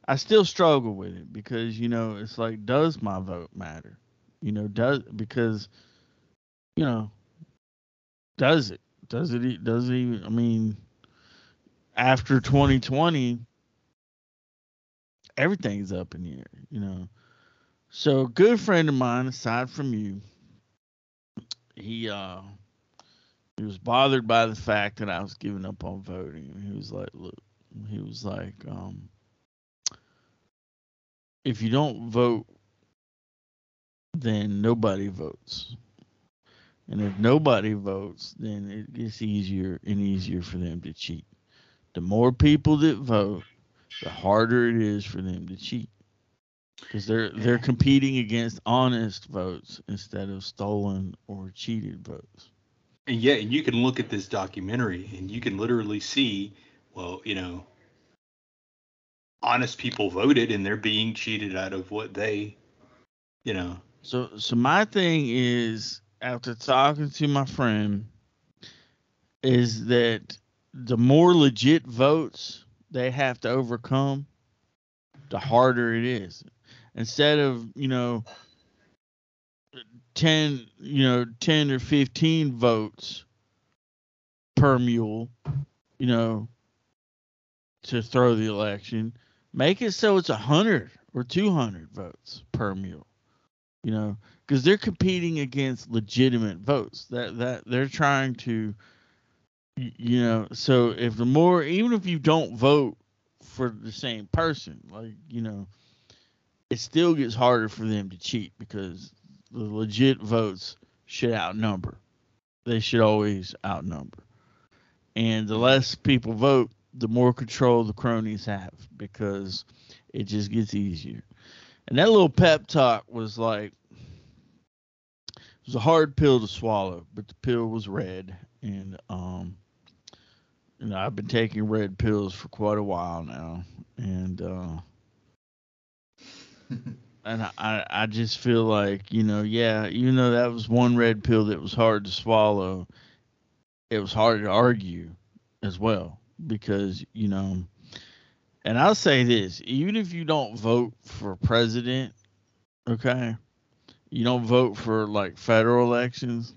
I still struggle with it because you know it's like, does my vote matter? You know, does because you know, does it? Does it? Does it even? I mean, after 2020, everything's up in the air. You know. So a good friend of mine, aside from you, he uh he was bothered by the fact that I was giving up on voting. He was like, look, he was like, um, if you don't vote, then nobody votes. And if nobody votes, then it gets easier and easier for them to cheat. The more people that vote, the harder it is for them to cheat because they're they're competing against honest votes instead of stolen or cheated votes. and yeah, and you can look at this documentary and you can literally see, well, you know, honest people voted and they're being cheated out of what they, you know. So so my thing is after talking to my friend is that the more legit votes they have to overcome, the harder it is. Instead of, you know, 10, you know, 10 or 15 votes per mule, you know, to throw the election, make it so it's 100 or 200 votes per mule. You know, because they're competing against legitimate votes. That that they're trying to you know, so if the more even if you don't vote for the same person, like, you know, it still gets harder for them to cheat because the legit votes should outnumber. They should always outnumber. And the less people vote, the more control the cronies have because it just gets easier. And that little pep talk was like it was a hard pill to swallow, but the pill was red. And um you know, I've been taking red pills for quite a while now. And uh [LAUGHS] and I, I just feel like, you know, yeah, even though that was one red pill that was hard to swallow, it was hard to argue as well because, you know, and I'll say this, even if you don't vote for president, okay, you don't vote for like federal elections,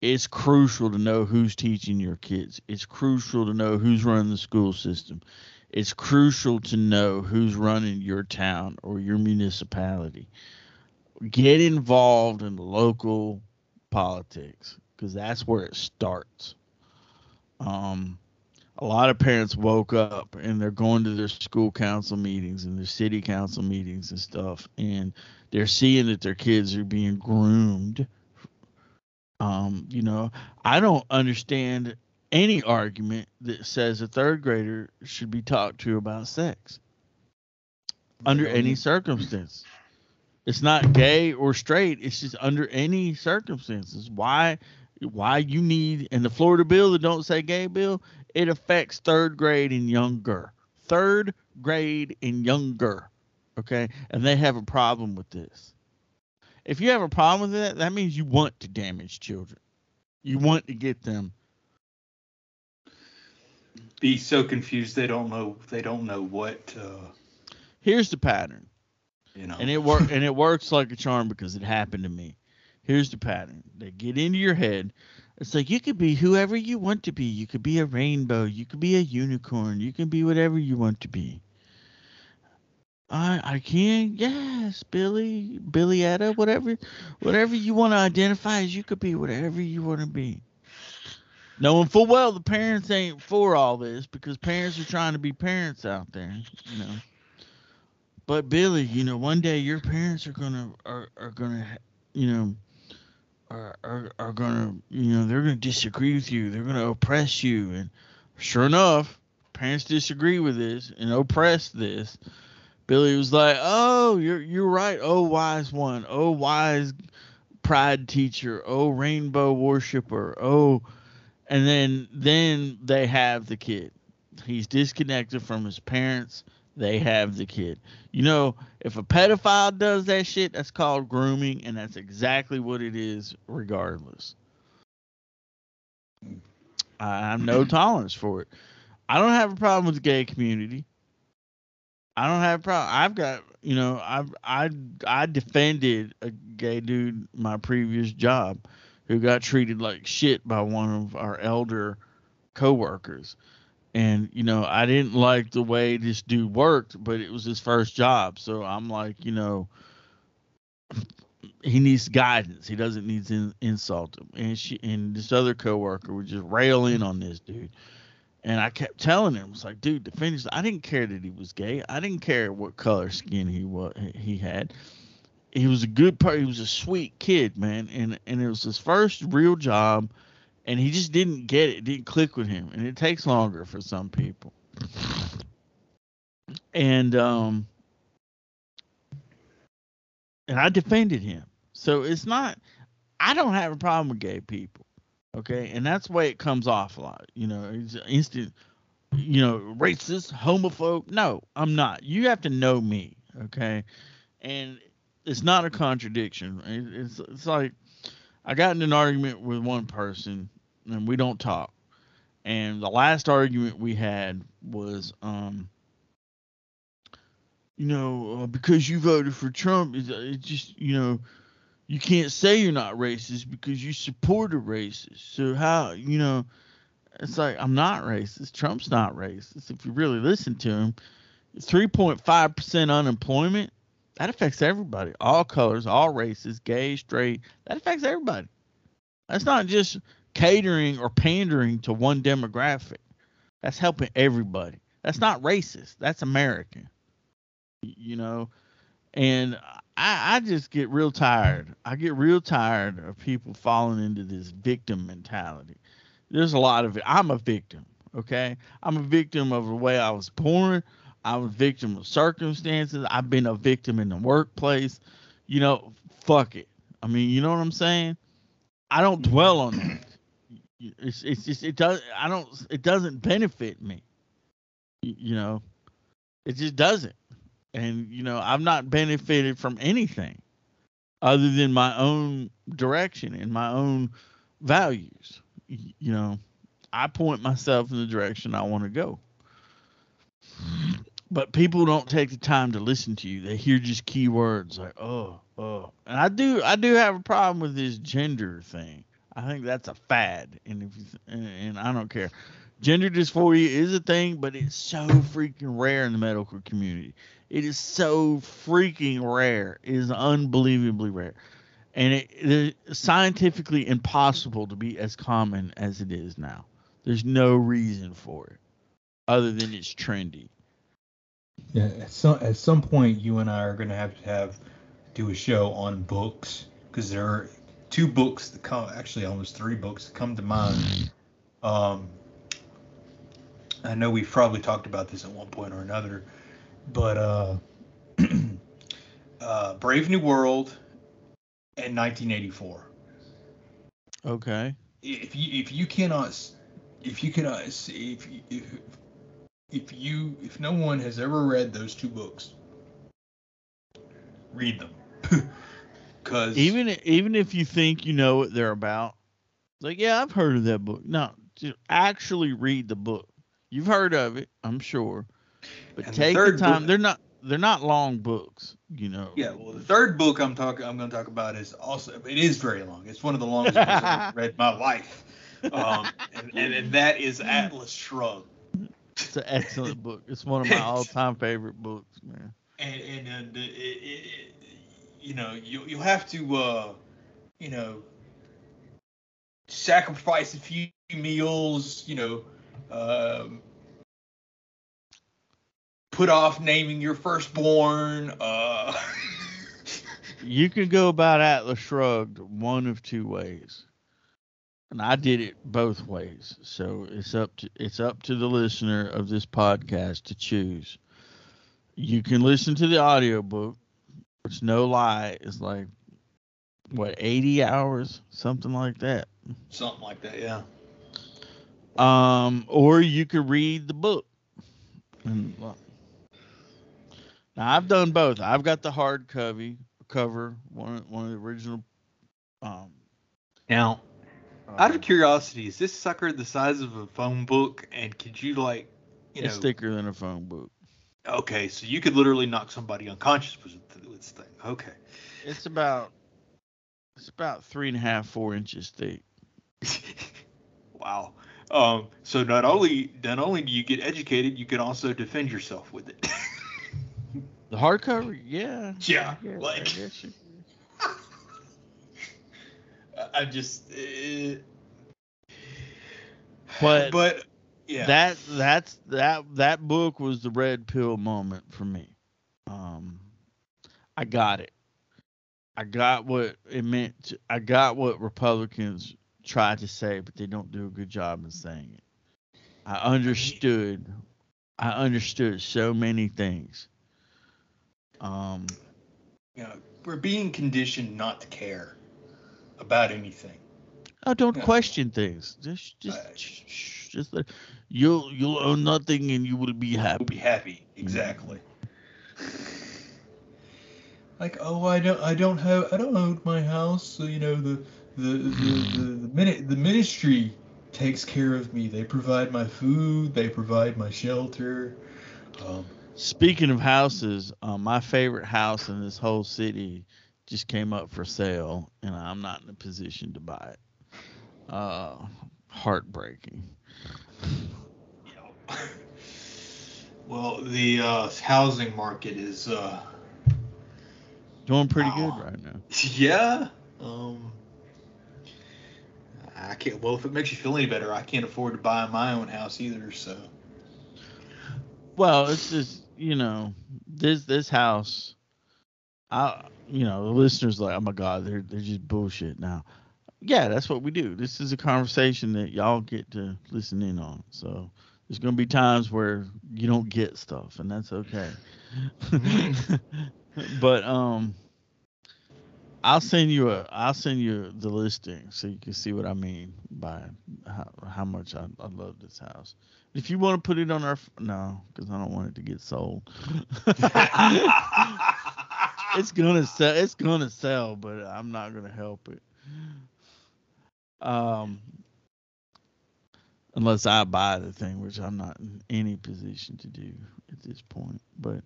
it's crucial to know who's teaching your kids. It's crucial to know who's running the school system. It's crucial to know who's running your town or your municipality. Get involved in local politics because that's where it starts. Um, a lot of parents woke up and they're going to their school council meetings and their city council meetings and stuff, and they're seeing that their kids are being groomed. Um, you know, I don't understand any argument that says a third grader should be talked to about sex under any circumstance. It's not gay or straight. It's just under any circumstances. Why? Why you need and the Florida bill that don't say gay bill, it affects third grade and younger. Third grade and younger. Okay, and they have a problem with this. If you have a problem with that, that means you want to damage children. You want to get them be so confused they don't know they don't know what uh, here's the pattern you know and it work and it works like a charm because it happened to me here's the pattern they get into your head it's like you could be whoever you want to be. You could be a rainbow. You could be a unicorn. You can be whatever you want to be. I I can yes Billy Billy Etta whatever whatever you want to identify as you could be whatever you want to be. Knowing full well the parents ain't for all this because parents are trying to be parents out there, you know. But Billy, you know, one day your parents are gonna are, are gonna, you know, are, are are gonna, you know, they're gonna disagree with you. They're gonna oppress you, and sure enough, parents disagree with this and oppress this. Billy was like, "Oh, you're you're right. Oh, wise one. Oh, wise pride teacher. Oh, rainbow worshiper. Oh." and then then they have the kid. He's disconnected from his parents. They have the kid. You know, if a pedophile does that shit, that's called grooming, and that's exactly what it is, regardless. I have no [CLEARS THROAT] tolerance for it. I don't have a problem with the gay community. I don't have a problem. I've got, you know, I've I I defended a gay dude my previous job who got treated like shit by one of our elder coworkers. And you know, I didn't like the way this dude worked, but it was his first job, so I'm like, you know, he needs guidance. He doesn't need to insult him. And she and this other coworker would just rail in on this dude. And I kept telling him, it's like, dude, to finish, I didn't care that he was gay. I didn't care what color skin he was he had he was a good part. He was a sweet kid, man, and and it was his first real job, and he just didn't get it. didn't click with him, and it takes longer for some people. And um, and I defended him. So it's not. I don't have a problem with gay people, okay, and that's the way it comes off a lot. You know, it's instant. You know, racist, homophobe. No, I'm not. You have to know me, okay, and it's not a contradiction. It's it's like I got in an argument with one person and we don't talk. And the last argument we had was, um, you know, uh, because you voted for Trump, it, it just, you know, you can't say you're not racist because you support a racist. So how, you know, it's like I'm not racist. Trump's not racist. If you really listen to him, 3.5% unemployment, that affects everybody, all colors, all races, gay, straight. That affects everybody. That's not just catering or pandering to one demographic. That's helping everybody. That's not racist. That's American. You know, and I, I just get real tired. I get real tired of people falling into this victim mentality. There's a lot of it. I'm a victim. Okay, I'm a victim of the way I was born. I was a victim of circumstances. I've been a victim in the workplace. You know, fuck it. I mean, you know what I'm saying? I don't dwell on that. It's it's just it does I don't it doesn't benefit me. You know, it just doesn't. And you know, I've not benefited from anything other than my own direction and my own values. You know, I point myself in the direction I want to go. But people don't take the time to listen to you. They hear just keywords like oh, oh. And I do I do have a problem with this gender thing. I think that's a fad, and if you, and, and I don't care. Gender dysphoria is a thing, but it's so freaking rare in the medical community. It is so freaking rare. It is unbelievably rare, and it, it is scientifically impossible to be as common as it is now. There's no reason for it, other than it's trendy. Yeah, at some at some point, you and I are gonna have to have do a show on books because there are two books that come, actually almost three books that come to mind. Um, I know we've probably talked about this at one point or another, but uh, [CLEARS THROAT] uh, Brave New World and 1984. Okay. If you if you cannot if you cannot if if if you if no one has ever read those two books, read them. [LAUGHS] Cause even even if you think you know what they're about, like yeah, I've heard of that book. No, actually read the book. You've heard of it, I'm sure, but take the, the time. Book, they're not they're not long books, you know. Yeah, well, the third book I'm talking I'm going to talk about is also it is very long. It's one of the longest books I've [LAUGHS] read in my life, um, and, and, and that is [LAUGHS] Atlas Shrugged. It's an excellent book. It's one of my [LAUGHS] all-time favorite books, man. And and, and it, it, you know, you you have to, uh, you know, sacrifice a few meals, you know, um, put off naming your firstborn. Uh, [LAUGHS] you can go about Atlas Shrugged one of two ways, and I did it both ways. So it's up to it's up to the listener of this podcast to choose. You can listen to the audiobook. Which no lie. Is like what 80 hours? Something like that. Something like that yeah. Um or you could read the book. And now i've done both. I've got the hard covey cover one one of the original um now out of um, curiosity is this sucker the size of a phone book and could you like you it's know thicker than a phone book okay so you could literally knock somebody unconscious with this thing. Okay. It's about it's about three and a half, four inches thick. [LAUGHS] wow. Um, so not only not only do you get educated, you can also defend yourself with it. [LAUGHS] the hardcover, yeah. Yeah. like. I, just. Uh, but but yeah. That that's that that book was the red pill moment for me. Um, I got it. I got what it meant. To, I got what Republicans try to say, but they don't do a good job in saying it. I understood. I understood so many things. Um, you know, we're being conditioned not to care about anything. Oh, don't question things. Just, just, uh, just, you'll you'll own nothing and you will be happy. Be happy, exactly like oh I don't I don't have I don't own my house so you know the the the, the, the minute the ministry takes care of me. They provide my food. They provide my shelter. Um, Speaking of houses, um, my favorite house in this whole city just came up for sale, and I'm not in a position to buy it. Uh, heartbreaking. [LAUGHS] Well, the uh, housing market is, uh, Doing pretty Wow. good right now. [LAUGHS] yeah. Um, I can't. Well, if it makes you feel any better, I can't afford to buy my own house either. So. Well, it's just you know this this house. I you know the listeners like oh my god they're they're just bullshit now. Yeah, that's what we do. This is a conversation that y'all get to listen in on. So there's gonna be times where you don't get stuff, and that's okay. [LAUGHS] but um, I'll send you a I'll send you the listing so you can see what I mean by how how much I, I love this house. If you want to put it on our no, because I don't want it to get sold. [LAUGHS] [LAUGHS] it's gonna sell. It's gonna sell, but I'm not gonna help it. Um, unless I buy the thing, which I'm not in any position to do at this point. But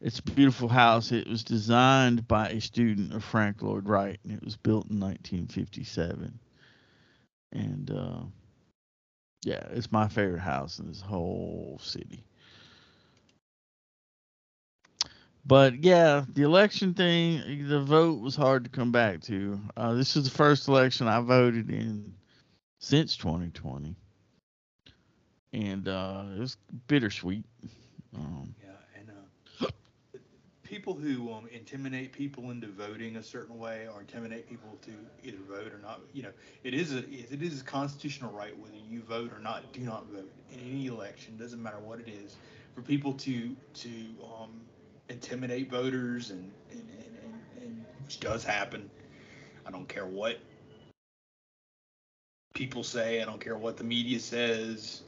it's a beautiful house. It was designed by a student of Frank Lloyd Wright, and it was built in 1957. And uh, yeah, it's my favorite house in this whole city. But yeah, the election thing, the vote was hard to come back to. Uh, this is the first election I voted in since 2020, and uh, it was bittersweet. Um, Yeah, and uh, people who um, intimidate people into voting a certain way or intimidate people to either vote or not, you know, it is a it is a constitutional right whether you vote or not. Do not vote in any election. Doesn't matter what it is. For people to to um, intimidate voters and and, and, and which does happen. I don't care what people say. I don't care what the media says.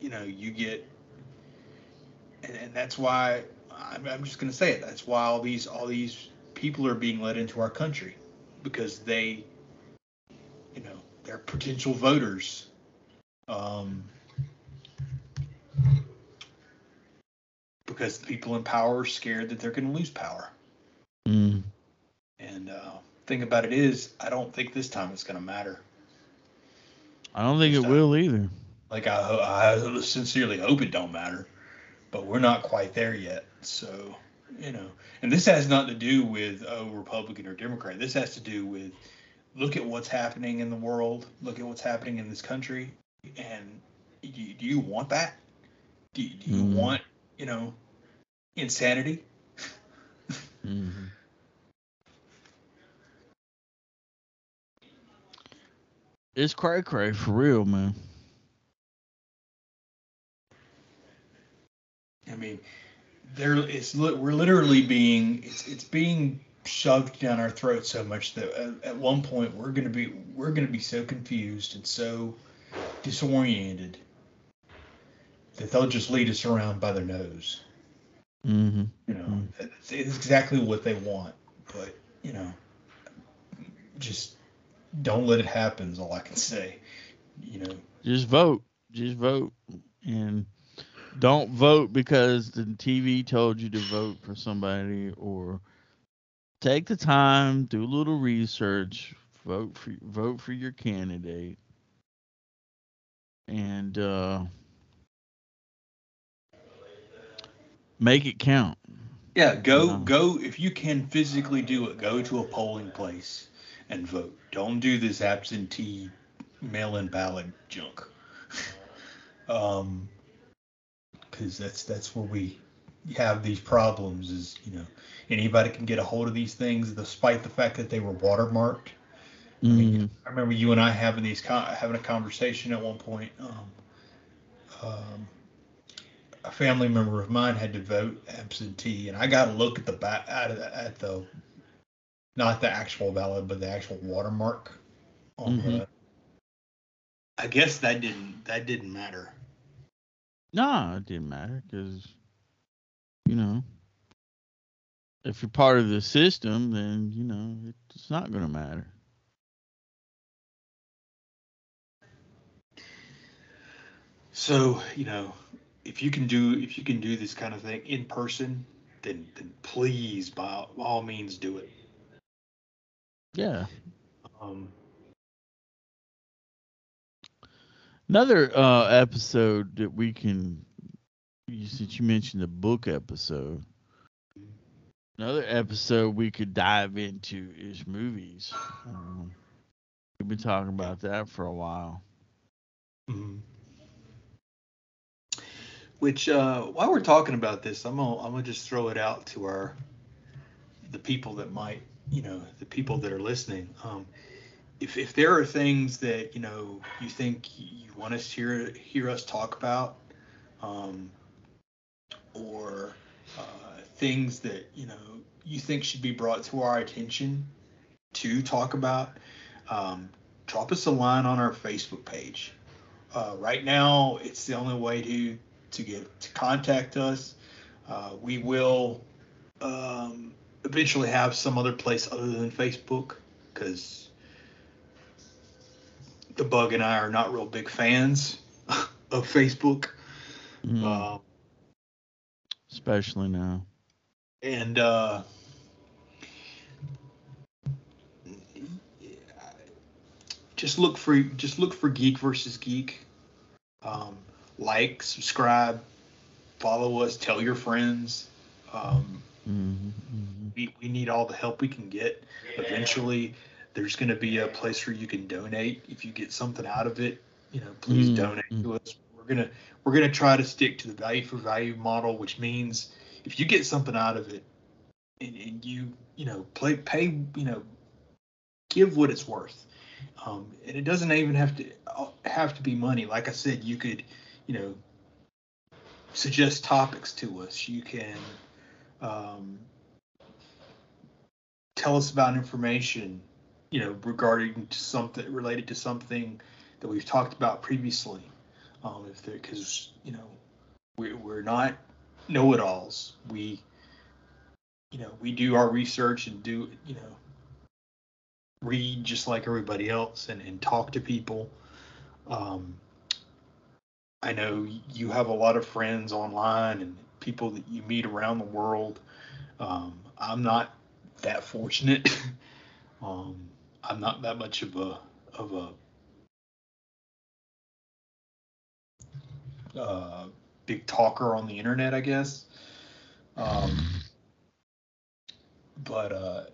You know, you get and, and that's why I'm, I'm just going to say it. That's why all these all these people are being let into our country because they, you know, they're potential voters. Um, because the people in power are scared that they're going to lose power. mm, And uh, thing about it is, I don't think this time it's going to matter. I don't think it Just, uh, will either. Like I, I sincerely hope it don't matter, but we're not quite there yet. So you know, and this has nothing to do with oh Republican or Democrat. This has to do with look at what's happening in the world, look at what's happening in this country, and do you, do you want that? Do, you- do you Mhm. want you know insanity? hmm It's cray cray for real, man. I mean, there it's we're literally being it's it's being shoved down our throats so much that at, at one point we're gonna be we're gonna be so confused and so disoriented that they'll just lead us around by their nose. Hmm You know, Mm. it's, it's exactly what they want, but you know, just don't let it happen. Is all I can say. You know, Just vote. Just vote. And don't vote because the TV told you to vote for somebody or take the time, do a little research, vote for vote for your candidate. And uh make it count. Yeah, go go if you can physically do it. Go to a polling place and vote. Don't do this absentee mail-in ballot junk. [LAUGHS] um, because that's that's where we have these problems. Is you know anybody can get a hold of these things, despite the fact that they were watermarked. Mhm. I remember you and I having these having a conversation at one point. Um, um, a family member of mine had to vote absentee, and I got to look at the ba- at, the- at the not the actual ballot, but the actual watermark. On Mhm. the, I guess that didn't that didn't matter. Nah, it didn't matter because, you know, if you're part of the system, then you know it's not gonna matter. So you know, if you can do if you can do this kind of thing in person, then then please by all means do it. Yeah. Um, Another uh, episode that we can, you- since you mentioned the book episode, another episode we could dive into is movies. Um, we've been talking about that for a while. mhm. Which uh, while we're talking about this, I'm gonna I'm gonna just throw it out to our the people that might you know the people that are listening. Um, if if there are things that you know you think you want us to hear hear us talk about, um, or uh, things that you know you think should be brought to our attention to talk about, um, drop us a line on our Facebook page. Uh, right now, it's the only way to to get to contact us. Uh, we will um, eventually have some other place other than Facebook because the bug and I are not real big fans [LAUGHS] of Facebook. Mm, Um, especially now. and uh, just look for just look for Geek versus Geek. Um, like, subscribe, follow us, tell your friends. Um, hmm hmm we, we need all the help we can get. Eventually, there's going to be a place where you can donate if you get something out of it. You know, please Mm, donate to us. We're gonna we're gonna try to stick to the value for value model, which means if you get something out of it, and, and you you know play pay you know give what it's worth, um, and it doesn't even have to uh, have to be money. Like I said, you could you know suggest topics to us. You can um, tell us about information, you know, regarding something related to something that we've talked about previously. Um, if because you know, we're we're not know-it-alls. We, you know, we do our research and do, you know, read just like everybody else and, and talk to people. Um, I know you have a lot of friends online and people that you meet around the world. Um, I'm not that fortunate. [LAUGHS] um, I'm not that much of a of a uh, big talker on the internet, I guess. Um, but uh,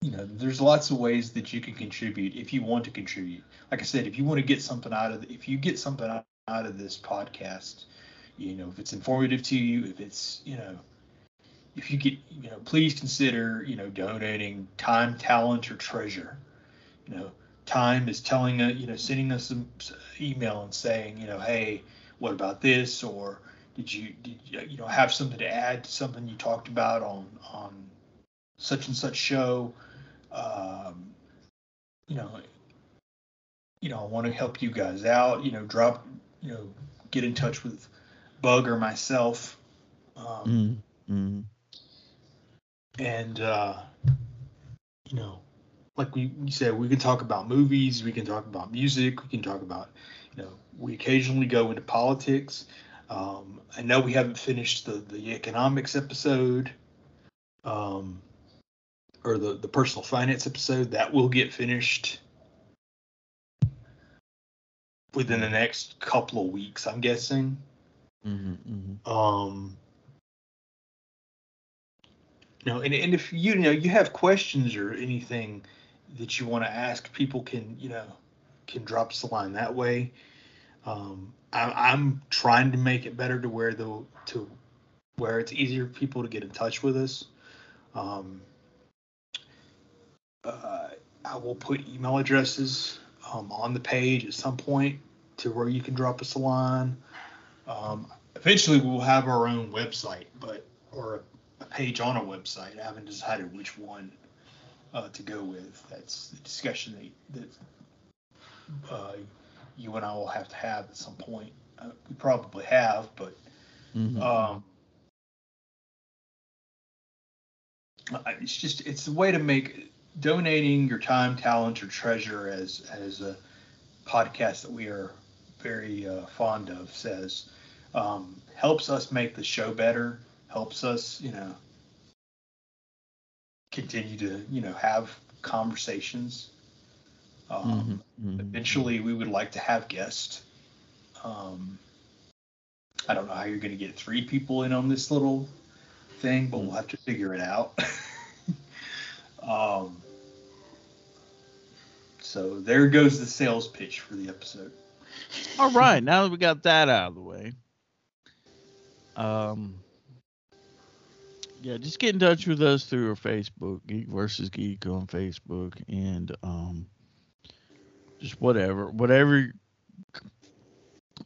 you know, there's lots of ways that you can contribute if you want to contribute. Like I said, if you want to get something out of if you get something out out of this podcast, you know, if it's informative to you, if it's you know if you get, you know, please consider, you know, donating time, talent, or treasure. You know, time is telling us, you know, sending us an email and saying, you know, hey, what about this? Or did you, did you, you know, have something to add to something you talked about on on such and such show? Um, you know, you know, I want to help you guys out. You know, drop, you know, get in touch with Bug or myself. Um, mm mm and uh, you know, like we, we said, we can talk about movies, we can talk about music, we can talk about, you know, we occasionally go into politics. Um, I know we haven't finished the the economics episode, um, or the the personal finance episode. That will get finished within the next couple of weeks, I'm guessing. mm mm Um, you know, and, and if you, you know you have questions or anything that you want to ask, people can you know can drop us a line that way. Um, I, I'm trying to make it better to where the to where it's easier for people to get in touch with us. Um, uh, I will put email addresses um, on the page at some point to where you can drop us a line. Um, eventually, we will have our own website, but or a, a page on a website. I haven't decided which one uh, to go with. That's the discussion that, that uh, you and I will have to have at some point. Uh, we probably have, but mm um, it's just it's a way to make donating your time, talent, or treasure as as a podcast that we are very uh, fond of says um, helps us make the show better, helps us, you know, continue to, you know, have conversations. Um, Mhm, mhm. Eventually, we would like to have guests. Um, I don't know how you're going to get three people in on this little thing, but we'll have to figure it out. [LAUGHS] um, so there goes the sales pitch for the episode. All right, now that we got that out of the way, um, yeah, just get in touch with us through our Facebook, Geek versus Geek on Facebook, and um, just whatever, whatever,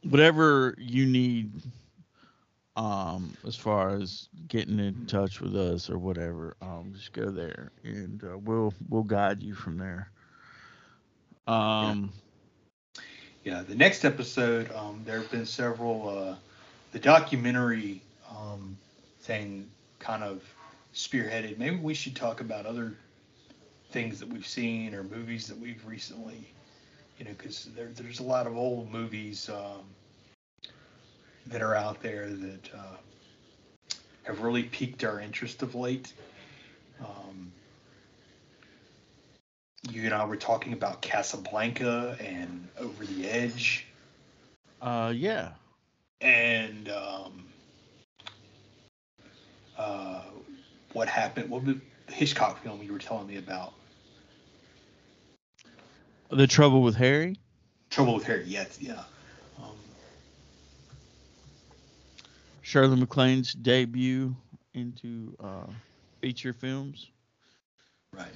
whatever you need, um, as far as getting in touch with us or whatever, um, just go there, and uh, we'll we'll guide you from there. Um. Yeah, the next episode, um, there have been several. Uh, the documentary um, thing kind of spearheaded. Maybe we should talk about other things that we've seen or movies that we've recently, you know, because there, there's a lot of old movies um, that are out there that uh, have really piqued our interest of late. Um, you and I were talking about Casablanca and Over the Edge Uh. Yeah. and um, uh, what happened. What was the Hitchcock film you were telling me about? The trouble with Harry. Trouble with Harry. Yes, yeah. Um, Shirley MacLaine's debut into uh, feature films. right.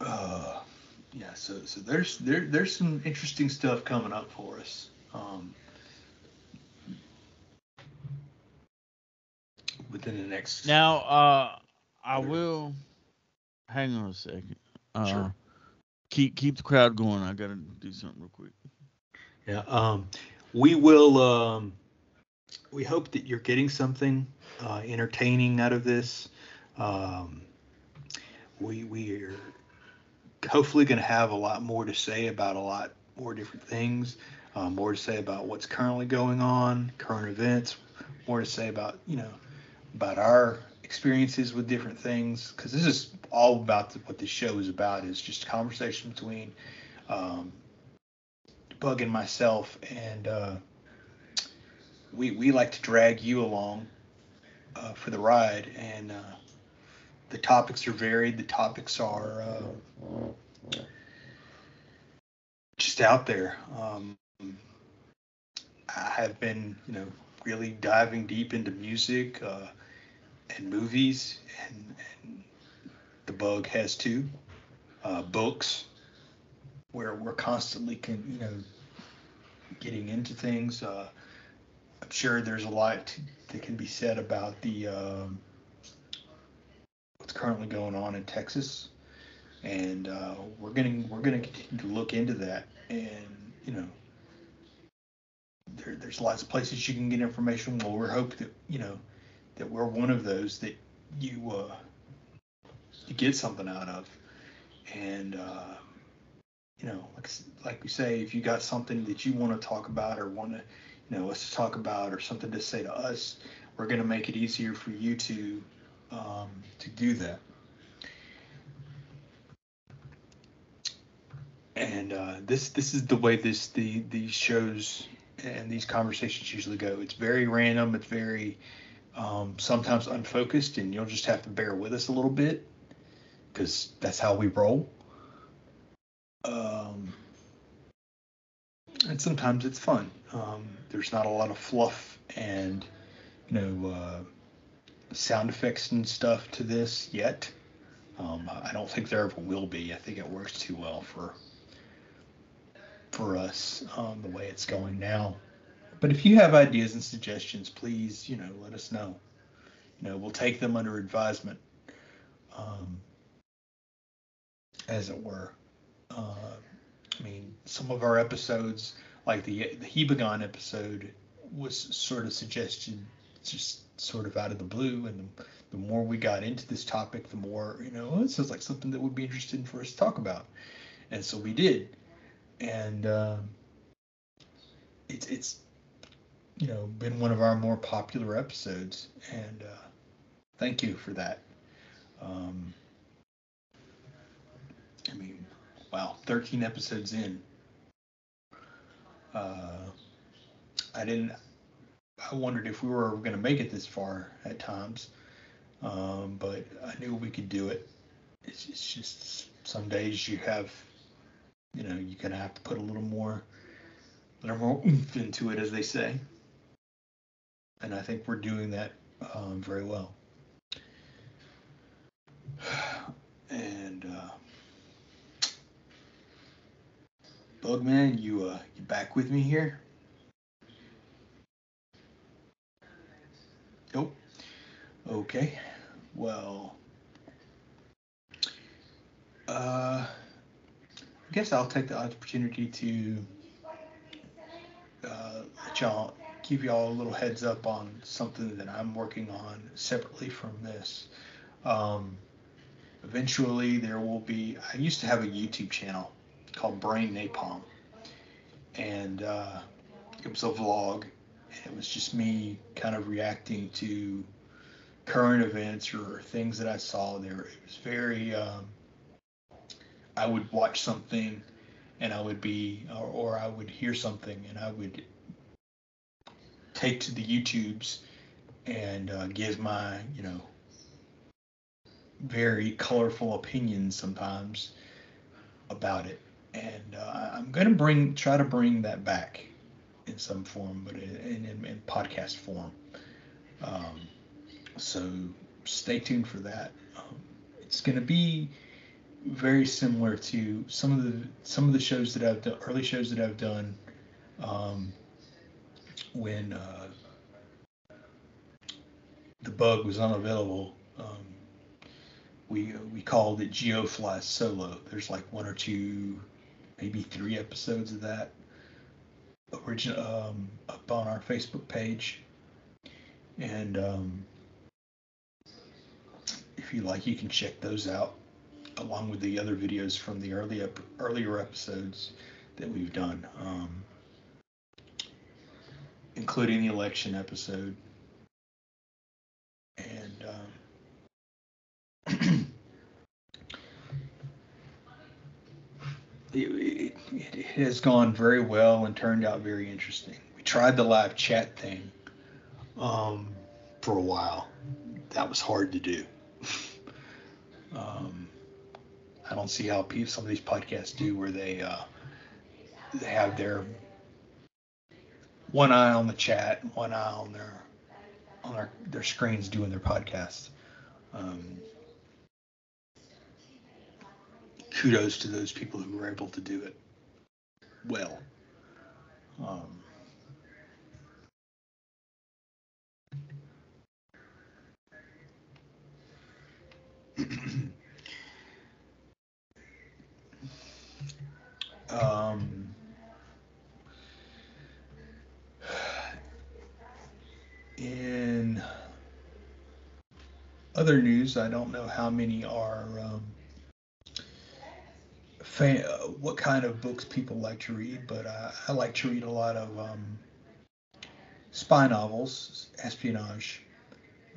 Uh, yeah. So so there's there there's some interesting stuff coming up for us. Um, within the next. Now, uh, I will. Hang on a second. Uh, Sure. Keep keep the crowd going. I gotta do something real quick. Yeah. Um, we will. Um, we hope that you're getting something uh, entertaining out of this. Um, we we are hopefully going to have a lot more to say about a lot more different things. Uh, more to say about what's currently going on, current events. More to say about you know about our experiences with different things because this is all about the, what this show is about is just conversation between um, Bug and myself, and uh, we we like to drag you along uh, for the ride, and uh, the topics are varied. The topics are uh, just out there. Um, I have been, you know, really diving deep into music uh, and movies, and, and the bug has too. Uh, books, where we're constantly, you know, getting into things. Uh, I'm sure there's a lot that can be said about the um, what's currently going on in Texas, and uh, we're getting we're going to continue to look into that, and you know, there, there's lots of places you can get information. Well, we're hope that you know that we're one of those that you uh, you get something out of, and uh, you know, like like we say, if you got something that you want to talk about or want to, you know, us to talk about or something to say to us, we're going to make it easier for you to um, to do that. And uh, this this is the way this the these shows and these conversations usually go. It's very random. It's very um, sometimes unfocused, and you'll just have to bear with us a little bit because that's how we roll. Um, and sometimes it's fun. Um, there's not a lot of fluff and you know uh, sound effects and stuff to this yet. Um, I don't think there ever will be. I think it works too well for for us um, the way it's going now. But if you have ideas and suggestions, please you know let us know. You know we'll take them under advisement, um, as it were. Uh, I mean, some of our episodes, like the the Hebocon episode, was sort of suggested just sort of out of the blue, and the, the more we got into this topic, the more you know, oh, it sounds like something that would be interesting for us to talk about, and so we did. and uh, it's it's you know been one of our more popular episodes, and uh, thank you for that. Um, I mean, wow, 13 episodes in. Uh, I didn't. I wondered if we were going to make it this far at times, um, but I knew we could do it. It's, it's just some days you have, you know, you're going to have to put a little more, a little more oomph into it, as they say. And I think we're doing that um, very well. [SIGHS] And uh, Bugman, you uh, you back with me here? Okay. Well, uh, I guess I'll take the opportunity to uh, y'all give y'all a little heads up on something that I'm working on separately from this. Um, eventually, there will be. I used to have a YouTube channel called Brain Napalm, and uh, it was a vlog. And it was just me kind of reacting to current events or things that I saw there. It was very. Um, I would watch something, and I would be, or, or I would hear something, and I would take to the YouTubes and uh, give my, you know, very colorful opinions sometimes about it. And uh, I'm going to bring, try to bring that back in some form, but in, in, in podcast form. Um, so stay tuned for that. Um, it's going to be very similar to some of the some of the shows that I've done, early shows that I've done. Um, when uh, the bug was unavailable, um, we we called it GeoFly Solo. There's like one or two, maybe three episodes of that original um, up on our Facebook page, and um, if you like, you can check those out along with the other videos from the early earlier episodes that we've done. Um, including the election episode. And um, [CLEARS THROAT] it, it, it, has gone very well and turned out very interesting. We tried the live chat thing um, for a while. That was hard to do. Um, I don't see how people, some of these podcasts do where they uh, they have their one eye on the chat, one eye on their on their, their screens doing their podcast. Um, kudos to those people who were able to do it well. Um, other news, I don't know how many are um, fan, what kind of books people like to read, but I, I like to read a lot of um, spy novels, espionage.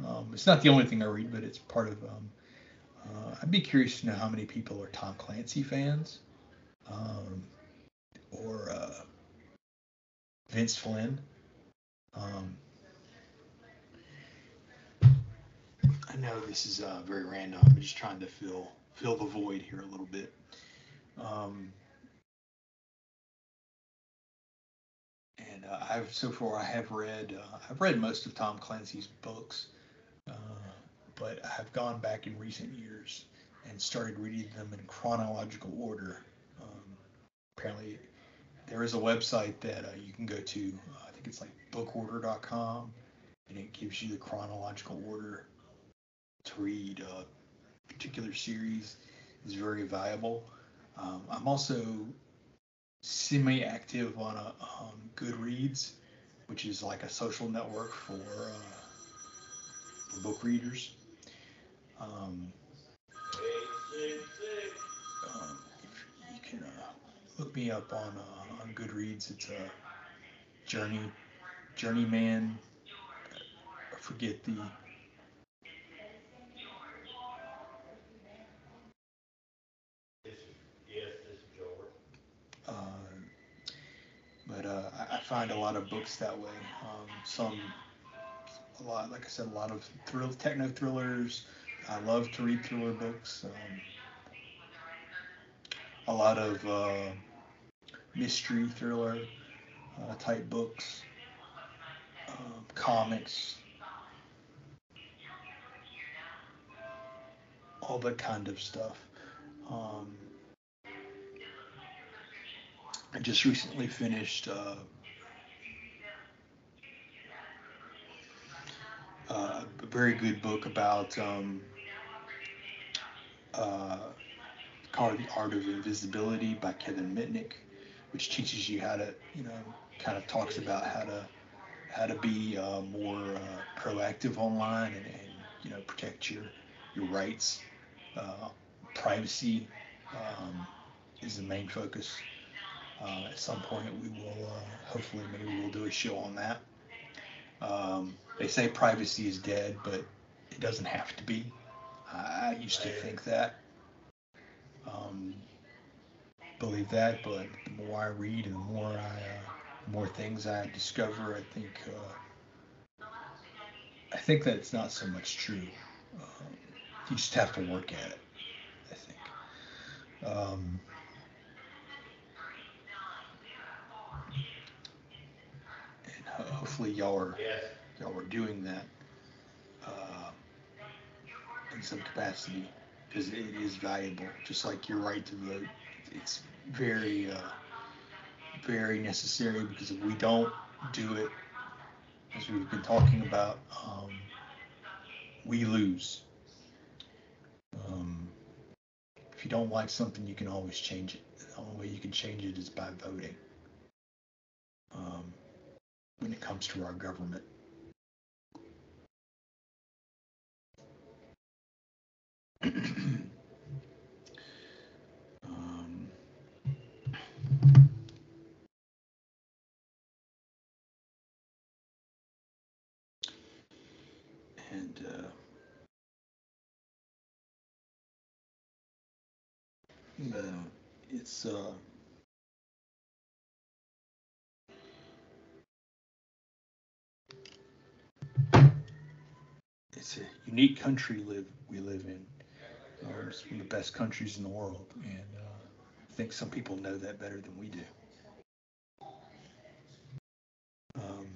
Um, it's not the only thing I read, but it's part of. Um, uh, I'd be curious to know how many people are Tom Clancy fans, um, or uh, Vince Flynn. I know this is uh, very random. I'm just trying to fill fill the void here a little bit. Um, and uh, I've so far I have read uh, I've read most of Tom Clancy's books, uh, but I've gone back in recent years and started reading them in chronological order. Um, apparently, there is a website that uh, you can go to. I think it's like bookorder.com, and it gives you the chronological order to read a particular series is very valuable. Um, I'm also semi-active on a um, Goodreads, which is like a social network for, uh, for book readers. Um, um, you can uh, look me me up on uh, on Goodreads. It's a Journey Journeyman. I forget the but uh, I, find a lot of books that way. Um, some, a lot, like I said, a lot of thrill, techno thrillers. I love to read thriller books. Um, a lot of uh, mystery thriller uh, type books, um, comics, all that kind of stuff. Um, I just recently finished uh, uh, a very good book about um, uh, called The Art of Invisibility by Kevin Mitnick, which teaches you how to, you know, kind of talks about how to how to be uh, more uh, proactive online and, and, you know protect your your rights. Uh, privacy um, is the main focus. Uh, at some point, we will uh, hopefully maybe we'll do a show on that. Um, they say privacy is dead, but it doesn't have to be. I used to think that, um, believe that, but the more I read and the more I, uh, more things I discover, I think, uh, I think that it's not so much true. Um, you just have to work at it. I think. Um, and hopefully y'all are y'all are doing that uh, in some capacity because it is valuable. Just like your right to vote, it's very uh, very necessary because if we don't do it, as we've been talking about, um, we lose. Um, if you don't like something, you can always change it. The only way you can change it is by voting. When it comes to our government. um, and uh, uh, it's uh, it's a unique country live we live in. Uh, it's one of the best countries in the world, and uh, I think some people know that better than we do. Um,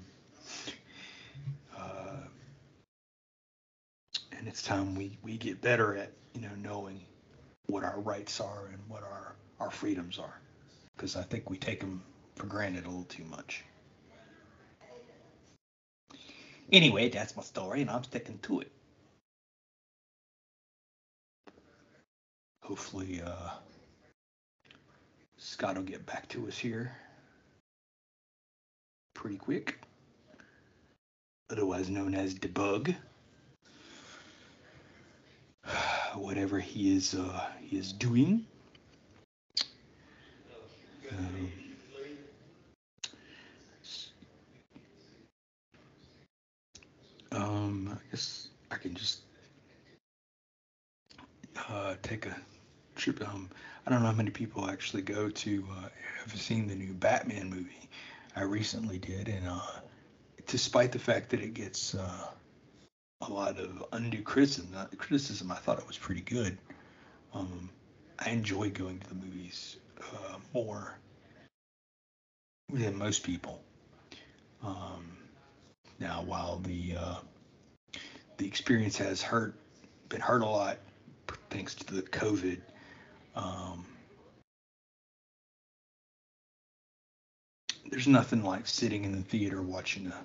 uh, and it's time we, we get better at you know knowing what our rights are and what our our freedoms are, because I think we take them for granted a little too much. Anyway, that's my story, and I'm sticking to it. Hopefully, uh, Scott will get back to us here pretty quick, otherwise known as Debug. [SIGHS] Whatever he is, uh, he is doing. Um, I guess I can just uh, take a trip. Um, I don't know how many people actually go to uh, have seen the new Batman movie. I recently did, and uh, despite the fact that it gets uh, a lot of undue criticism, not criticism, I thought it was pretty good. Um, I enjoy going to the movies uh, more than most people. Um, now, while the uh, the experience has hurt, been hurt a lot thanks to the COVID. Um, there's nothing like sitting in the theater watching a,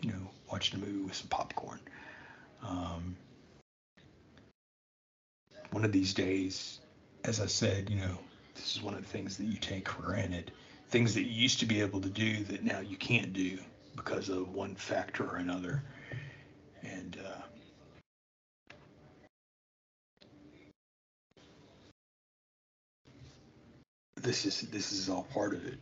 you know, watching a movie with some popcorn. Um, one of these days, as I said, you know, this is one of the things that you take for granted. Things that you used to be able to do that now you can't do because of one factor or another. And uh, this is this is all part of it.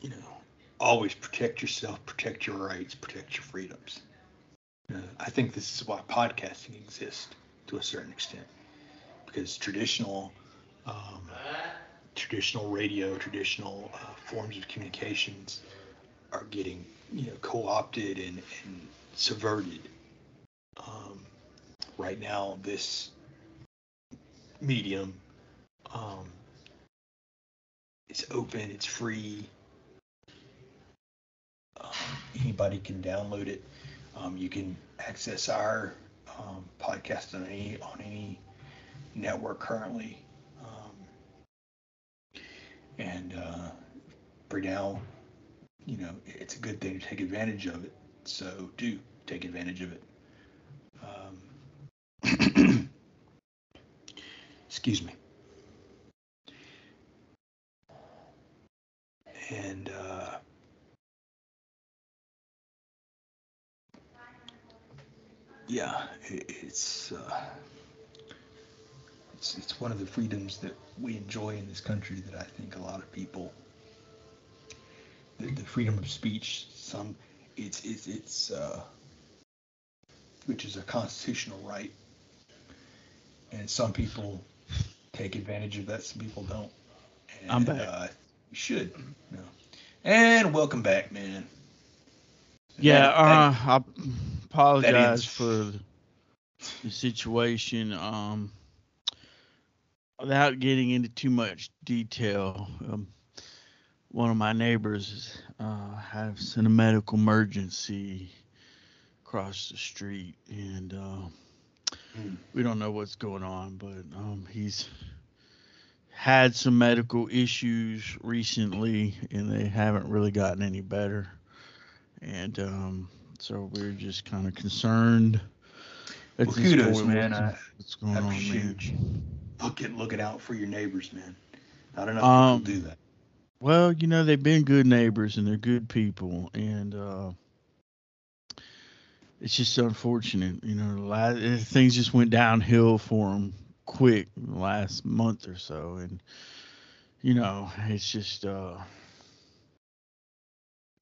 You know, always protect yourself, protect your rights, protect your freedoms. Uh, I think this is why podcasting exists to a certain extent, because traditional, um, traditional radio, traditional uh, forms of communications are getting you know co-opted and, and subverted. Um, right now, this medium um, it's open, it's free. Um, anybody can download it. Um, you can access our um, podcast on any on any network currently. Um, and uh, for now, you know, it's a good thing to take advantage of it. So do take advantage of it. Um, [CLEARS THROAT] excuse me. And uh, yeah, it, it's uh, it's it's one of the freedoms that we enjoy in this country that I think a lot of people the, the freedom of speech some it's it's it's uh, which is a constitutional right and some people take advantage of that some people don't and, I'm back. uh, you should you know. and welcome back man Yeah, That- uh, that- I apologize for the situation. Um, without getting into too much detail, um, one of my neighbors uh, has a medical emergency across the street, and uh, we don't know what's going on, but um, he's had some medical issues recently, and they haven't really gotten any better and um, so we're just kind of concerned. Well, kudos, point man. I- what's going I on, man? look at looking out for your neighbors man not enough Um, people do that Well, you know they've been good neighbors and they're good people, and uh, it's just unfortunate. You know, la- things just went downhill for them quick last month or so, and you know it's just uh,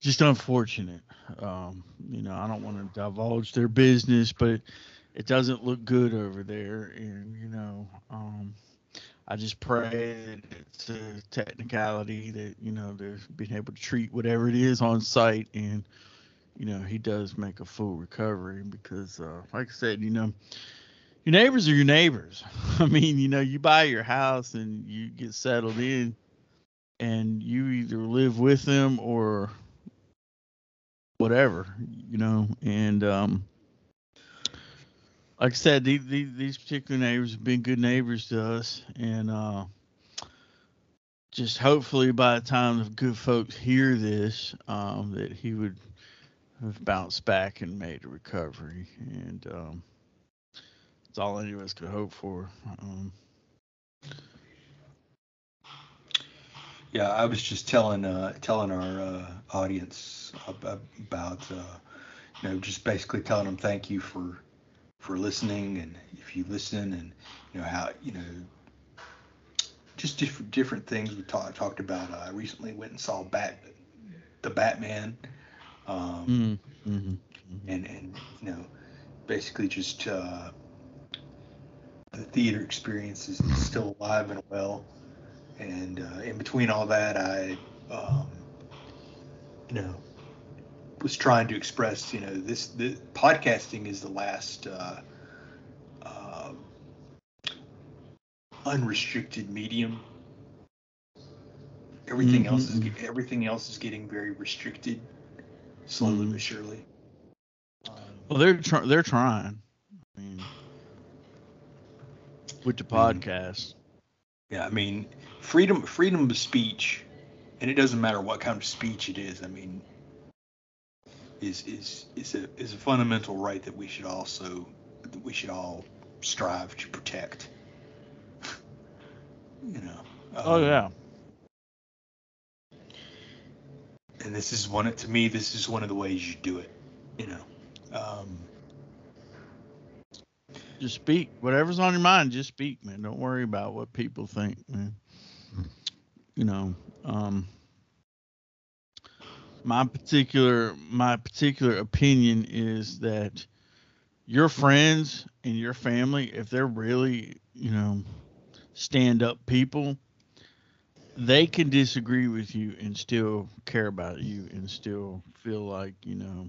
just unfortunate. Um, you know, I don't want to divulge their business, but it doesn't look good over there, and you know. Um, I just pray that it's a technicality that you know they're being able to treat whatever it is on site, and you know he does make a full recovery because, uh, like I said, you know your neighbors are your neighbors. [LAUGHS] I mean, you know, you buy your house and you get settled in, and you either live with them or whatever, you know, and um, like I said, these, these particular neighbors have been good neighbors to us, and uh, just hopefully by the time the good folks hear this, um, that he would have bounced back and made a recovery, and um, that's all any of us could hope for. Um, Yeah, I was just telling uh, telling our uh, audience about uh, you know just basically telling them thank you for for listening and if you listen and you know how you know just different different things we talked talked about. I recently went and saw Bat the Batman. Um, mm, mhm, mhm. and and you know basically just uh, the theater experience is still alive and well and uh, in between all that i um, you know was trying to express you know this the podcasting is the last uh, uh, unrestricted medium everything else is everything else is getting very restricted slowly Mhm. but surely um, Well, they're try- they're trying. I mean, with the podcast. Yeah, I mean, freedom freedom of speech, and it doesn't matter what kind of speech it is. I mean, is is is a is a fundamental right that we should also that we should all strive to protect. [LAUGHS] you know. Oh um, yeah. And this is one to me. This is one of the ways you do it. You know. Um, just speak. Whatever's on your mind, just speak, man. Don't worry about what people think, man. You know, um, my particular my particular opinion is that your friends and your family, if they're really, you know, stand up people, they can disagree with you and still care about you and still feel like, you know,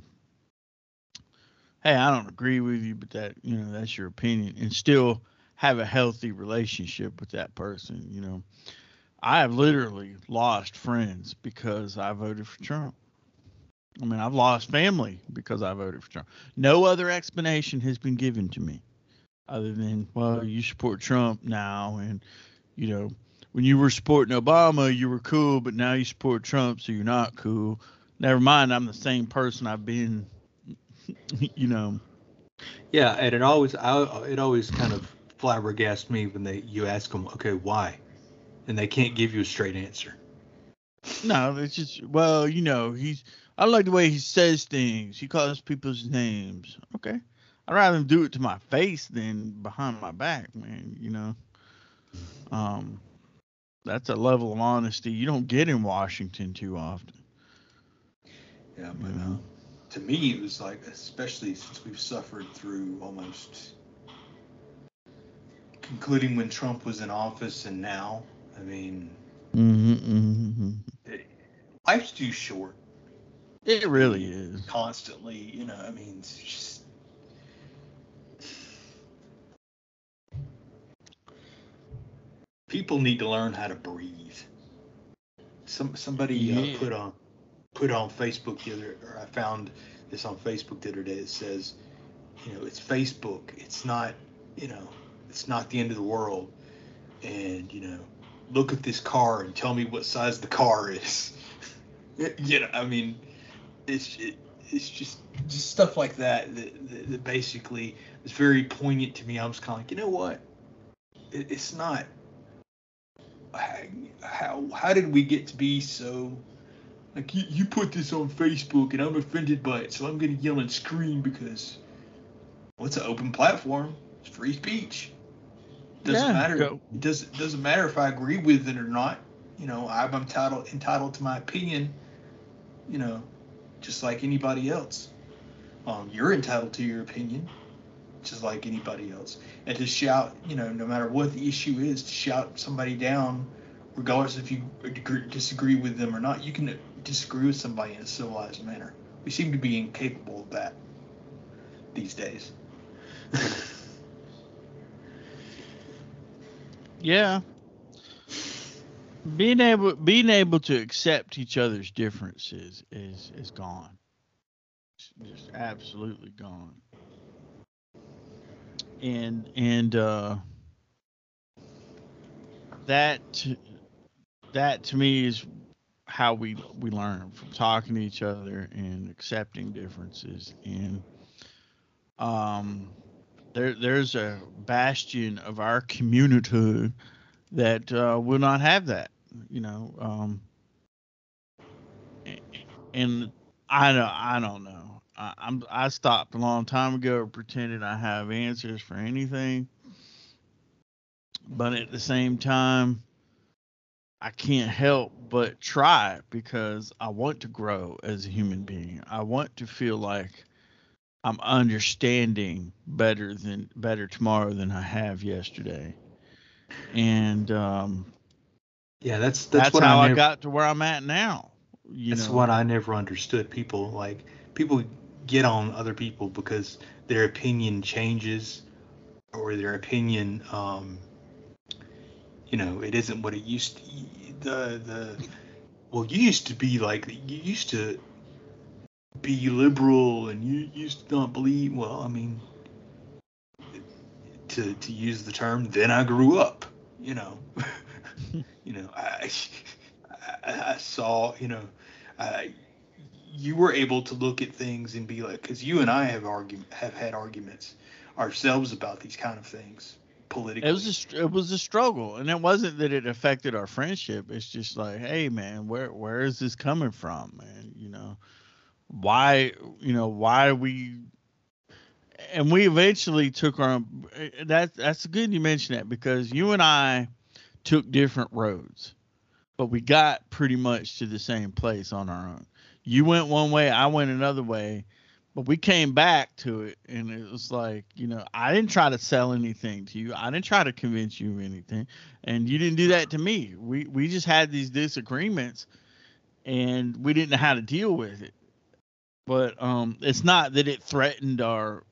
hey, I don't agree with you, but that, you know, that's your opinion and still have a healthy relationship with that person, you know. I have literally lost friends because I voted for Trump. I mean, I've lost family because I voted for Trump. No other explanation has been given to me other than, well, you support Trump now. And, you know, when you were supporting Obama, you were cool, but now you support Trump, so you're not cool. Never mind, I'm the same person I've been, [LAUGHS] you know. Yeah, and it always, I, it always kind of flabbergasts me when they you ask them, okay, why, and they can't give you a straight answer. No, it's just well, you know, he's I like the way he says things. He calls people's names. Okay. I'd rather him do it to my face than behind my back, man, you know. Um that's a level of honesty you don't get in Washington too often. Yeah, but you know? to me it was like especially since we've suffered through almost concluding when Trump was in office and now, I mean, mm-hmm, mm-hmm. life's too short it really is. Constantly, you know, I mean, it's just. People need to learn how to breathe. Some somebody yeah. uh, put on put on Facebook the other, or I found this on Facebook the other day. It says, you know, it's Facebook. It's not, you know, it's not the end of the world. And you know, look at this car and tell me what size the car is. [LAUGHS] you know, I mean, it's it, it's just just stuff like that that, that that, basically is very poignant to me. I'm just kind of like, you know what? It, it's not. How how did we get to be so? Like you, you put this on Facebook and I'm offended by it, so I'm gonna yell and scream because what's well, an open platform? It's free speech. Doesn't yeah, matter. Go. It doesn't doesn't matter if I agree with it or not. You know, I'm entitled entitled to my opinion. You know, just like anybody else. Um, you're entitled to your opinion, just like anybody else. And to shout, you know, no matter what the issue is, to shout somebody down, regardless if you disagree with them or not, you can disagree with somebody in a civilized manner. We seem to be incapable of that these days. [LAUGHS] yeah. Being able being able to accept each other's differences is is gone. It's just absolutely gone. And and uh that that to me is how we we learn from talking to each other and accepting differences and um there there's a bastion of our community that uh, will not have that, you know. Um, and I don't, I don't know. I, I'm I stopped a long time ago pretending I have answers for anything, but at the same time, I can't help but try because I want to grow as a human being. I want to feel like I'm understanding better than better tomorrow than I have yesterday and um, yeah, that's that's, that's how I, never, I, got to where I'm at now. that's know? what I never understood. People like people get on other people because their opinion changes or their opinion, um, you know, it isn't what it used to. The the well, you used to be like you used to be liberal and you used to not believe. Well, I mean, to to use the term, then I grew up. You know, [LAUGHS] you know, I, I, I saw, you know, I, you were able to look at things and be like, because you and I have argument have had arguments ourselves about these kind of things politically. It was a, it was a struggle, and it wasn't that it affected our friendship. It's just like, hey, man, where where is this coming from, man? You know, why, you know, why we and we eventually took our. That that's good you mentioned that because you and I took different roads, but we got pretty much to the same place on our own. You went one way, I went another way, but we came back to it, and it was like you know I didn't try to sell anything to you. I didn't try to convince you of anything, and you didn't do that to me. We we just had these disagreements, and we didn't know how to deal with it. But um, it's not that it threatened our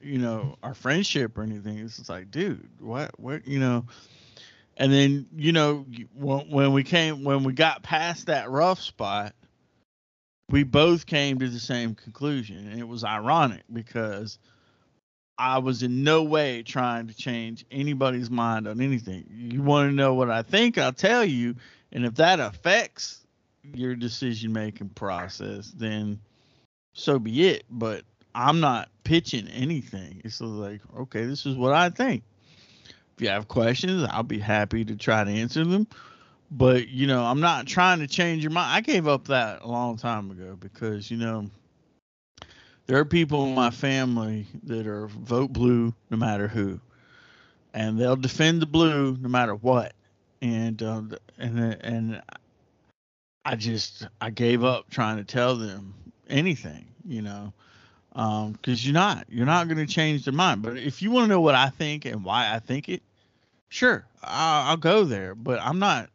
you know our friendship or anything. It's just like dude what what you know? And then you know when we came when we got past that rough spot we both came to the same conclusion and it was ironic because i was in no way trying to change anybody's mind on anything. You want to know what i think? I'll tell you. And if that affects your decision making process then so be it but I'm not pitching anything. It's like, okay, this is what I think. If you have questions, I'll be happy to try to answer them. But, you know, I'm not trying to change your mind. I gave up that a long time ago because, you know, there are people in my family that are vote blue no matter who. And they'll defend the blue no matter what. And uh, and and I just I gave up trying to tell them anything, you know um because you're not you're not going to change their mind. But if you want to know what i think and why i think it sure I'll, I'll, go there. But i'm not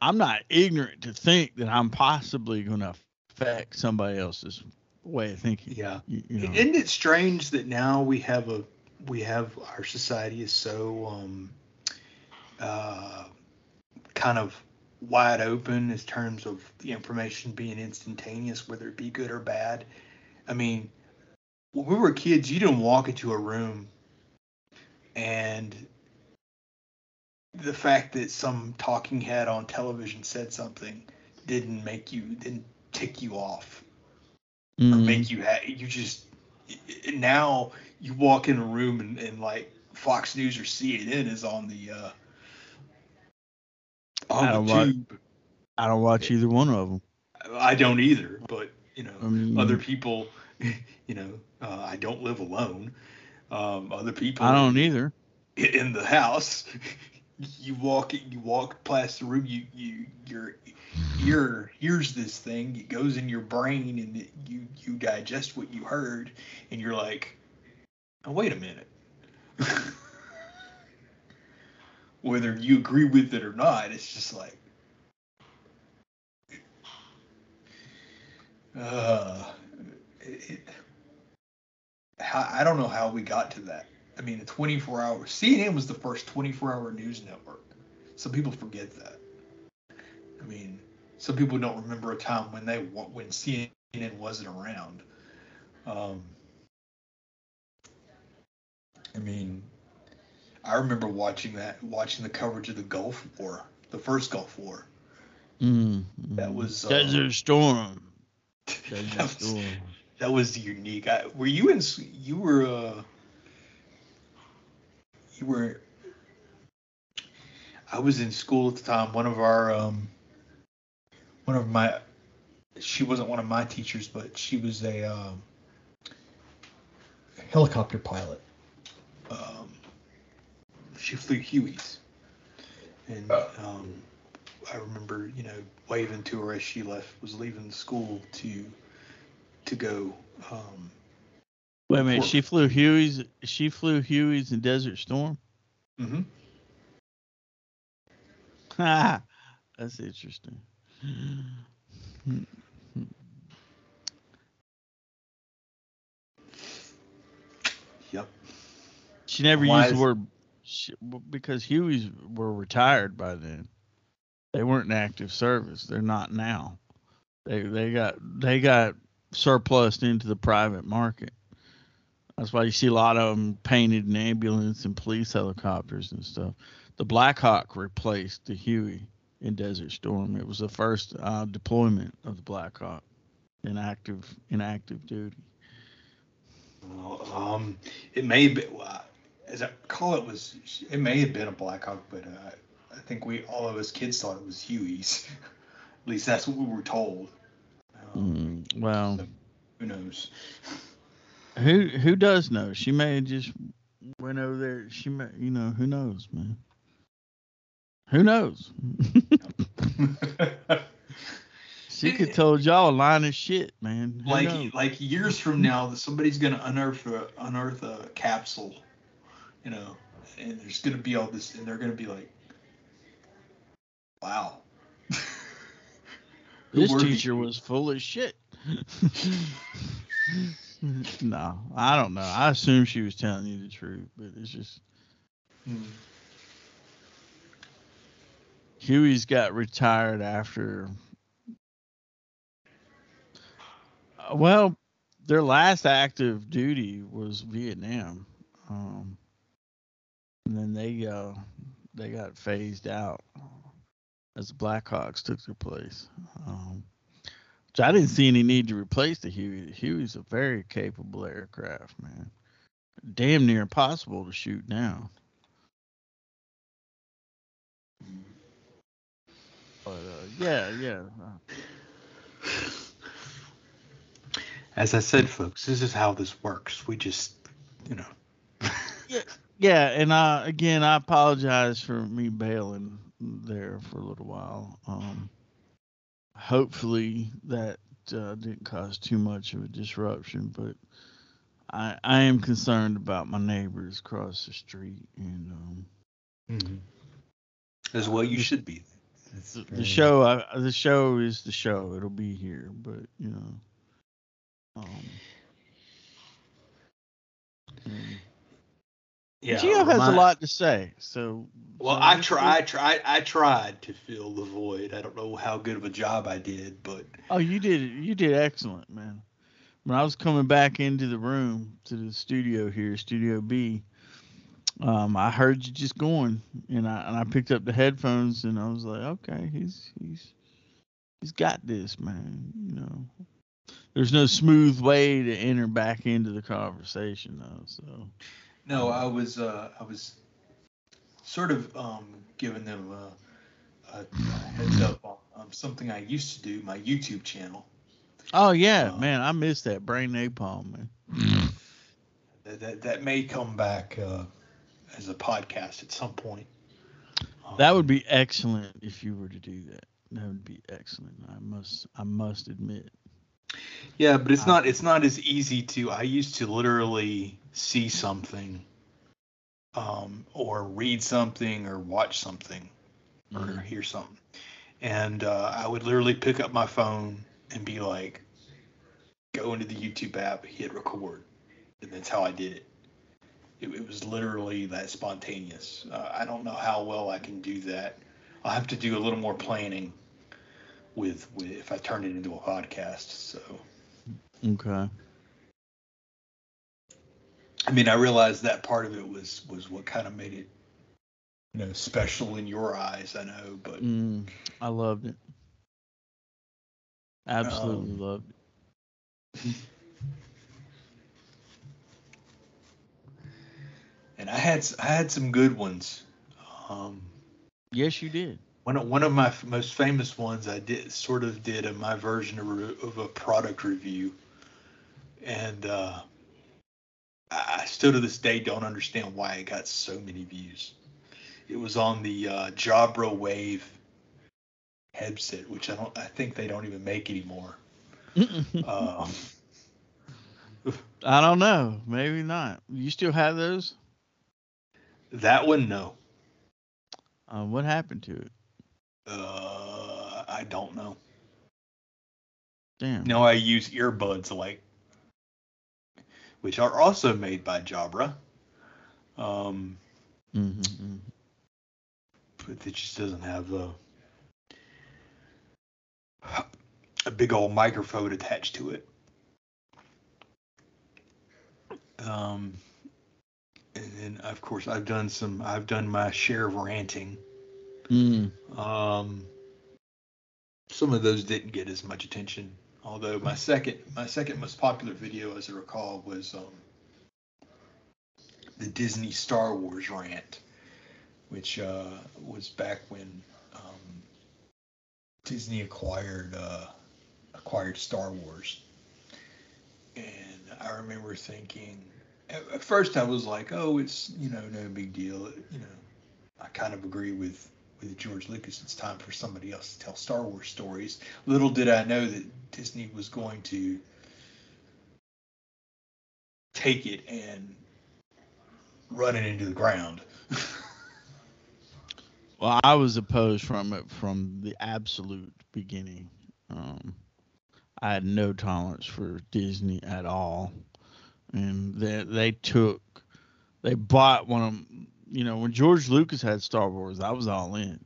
i'm not ignorant to think that i'm possibly going to affect somebody else's way of thinking yeah. you, you know? isn't it strange that now we have a we have our society is so um uh kind of wide open in terms of the information being instantaneous whether it be good or bad I mean, when we were kids, you didn't walk into a room and the fact that some talking head on television said something didn't make you didn't tick you off mm-hmm. or make you ha- you just now you walk in a room and, and like Fox News or CNN is on the uh I don't the tube. Watch, I don't watch either one of them. I don't either, but you know, other people, [LAUGHS] you know, uh, I don't live alone. Um, other people. I don't either. In the house, [LAUGHS] you walk you walk past the room. You you your ear hears this thing. It goes in your brain, and it, you you digest what you heard, and you're like, oh, wait a minute. [LAUGHS] Whether you agree with it or not, it's just like. Uh, it, how, I don't know how we got to that. I mean, a 24 hour CNN was the first 24 hour news network. Some people forget that. I mean, some people don't remember a time when they when CNN wasn't around. Um, I mean, I remember watching that, watching the coverage of the Gulf War, the first Gulf War. Mm-hmm. That was Desert uh, Storm. [LAUGHS] Desert that was, Storm that was unique. I, were you in? You were. Uh, you were. I was in school at the time. One of our, um, one of my, she wasn't one of my teachers, but she was a um, helicopter pilot. Um, she flew Hueys, and oh. um, I remember, you know, waving to her as she left, was leaving school to to go. Um, Wait a minute, she flew Hueys. She flew Hueys in Desert Storm. Mm-hmm. Ha, that's interesting. Yep. She never Why used the word she, because Hueys were retired by then. They weren't in active service. They're not now. They they got they got surplus into the private market. That's why you see a lot of them painted in ambulance and police helicopters and stuff. The Black Hawk replaced the Huey in Desert Storm. It was the first uh, deployment of the Black Hawk in active in active duty. um, it may be as I call it was it may have been a Black Hawk, but uh, I think we all of us kids thought it was Huey's. [LAUGHS] At least that's what we were told. Mm, well, who knows? Who who does know? She may have just went over there. She may, you know, who knows, man. Who knows? [LAUGHS] she could told y'all a line of shit, man. Who like knows? like years from now, somebody's gonna unearth a, unearth a capsule, you know, and there's gonna be all this, and they're gonna be like, "Wow." [LAUGHS] This teacher was full of shit. [LAUGHS] no, I don't know. I assume she was telling you the truth, but it's just Hmm. Huey's got retired after. Uh, Well, their last active duty was Vietnam, um, and then they uh, they got phased out as the Blackhawks took their place. Um, which I didn't see any need to replace the Huey. The Huey's a very capable aircraft, man. Damn near impossible to shoot down. But uh, yeah, yeah. As I said, folks, this is how this works. We just, you know. Yeah, and uh, again, I apologize for me bailing there for a little while. Um, hopefully that uh, didn't cause too much of a disruption, but I I am concerned about my neighbors across the street, and um, As well, you should be. the, the show I, the show is the show. It'll be here, but you know, um, [SIGHS] and Geo has a lot to say, so. Well, so I let's try, I do- tried, I tried to fill the void. I don't know how good of a job I did, but Oh, you did you did excellent, man. When I was coming back into the room to the studio here, Studio B, um, I heard you just going, and I and I picked up the headphones, and I was like, okay, he's he's he's got this, man. You know, there's no smooth way to enter back into the conversation though. So no, I was, uh, I was sort of um, giving them a, a, heads up on um, something I used to do, my YouTube channel. oh yeah, Uh, man, I missed that brain napalm, man. That that, that may come back uh, as a podcast at some point. Um, That would be excellent if you were to do that. That would be excellent. I must I must admit. Yeah, but it's not it's not as easy to I used to literally see something um or read something or watch something or Mhm. hear something. And uh, I would literally pick up my phone and be like go into the YouTube app, hit record. And that's how I did it. It, it was literally that spontaneous. Uh, I don't know how well I can do that. I'll have to do a little more planning with, with if I turn it into a podcast. So Okay. I mean, I realized that part of it was was what kind of made it, you know, special in your eyes. I know, but Mm, I loved it. Absolutely Um, loved it. [LAUGHS] and I had I had some good ones. Um, Yes, you did. One of, one of my f- most famous ones I did sort of did in my version of, re- of a product review, and uh, I I still to this day don't understand why it got so many views. It was on the uh, Jabra Wave headset, which I don't I think they don't even make anymore. Um, [LAUGHS] I don't know. Maybe not. You still have those? that one, no. Uh, what happened to it? Uh, I don't know. Damn. No, I use earbuds like, which are also made by Jabra. Um, Mm-hmm, but it just doesn't have a a big old microphone attached to it. Um, and then of course I've done some. I've done my share of ranting. Mm. Um, some of those didn't get as much attention. Although my second, my second most popular video, as I recall, was um, the Disney Star Wars rant, which uh, was back when um, Disney acquired uh, acquired Star Wars, and I remember thinking at, at first I was like, oh, it's you know no big deal. You know, I kind of agree with with George Lucas. It's time for somebody else to tell Star Wars stories. Little did I know that Disney was going to take it and run it into the ground. [LAUGHS] Well, I was opposed from it from the absolute beginning. Um, I had no tolerance for Disney at all, and they they took, they bought one of, you know, when George Lucas had Star Wars, I was all in.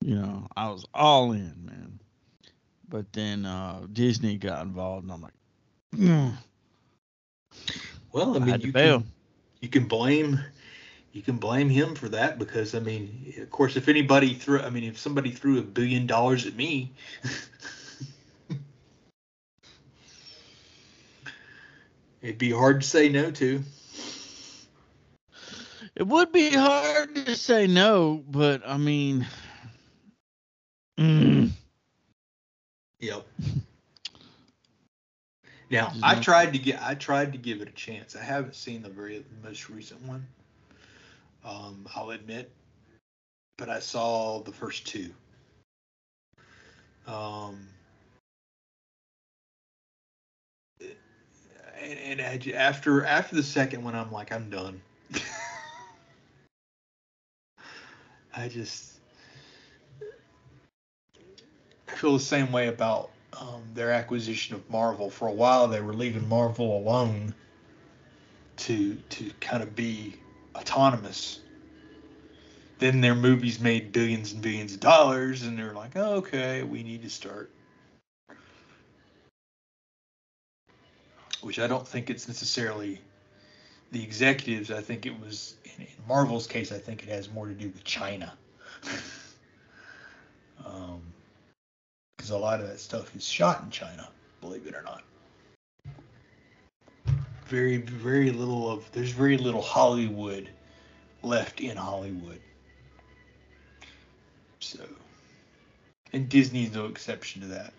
You know, I was all in, man. But then uh, Disney got involved, and I'm like, mm. well, I I mean, to you bail. can, you can blame you can blame him for that because I mean, of course, if anybody threw, I mean, if somebody threw a billion dollars at me, [LAUGHS] it'd be hard to say no to. It would be hard to say no, but I mean, mm, Yep. [LAUGHS] Now I tried to get I tried to give it a chance. I haven't seen the very most recent one. Um, I'll admit, but I saw the first two. Um, and, and I after after the second one, I'm like, I'm done. I just feel the same way about um, their acquisition of Marvel. For a while, they were leaving Marvel alone to to kind of be autonomous. Then their movies made billions and billions of dollars, and they're like, oh, okay, we need to start. Which I don't think it's necessarily the executives. I think it was in, Marvel's case. I think it has more to do with China. [LAUGHS] um, because a lot of that stuff is shot in China, believe it or not. Very, very little of there's very little Hollywood left in Hollywood. So, and Disney's no exception to that.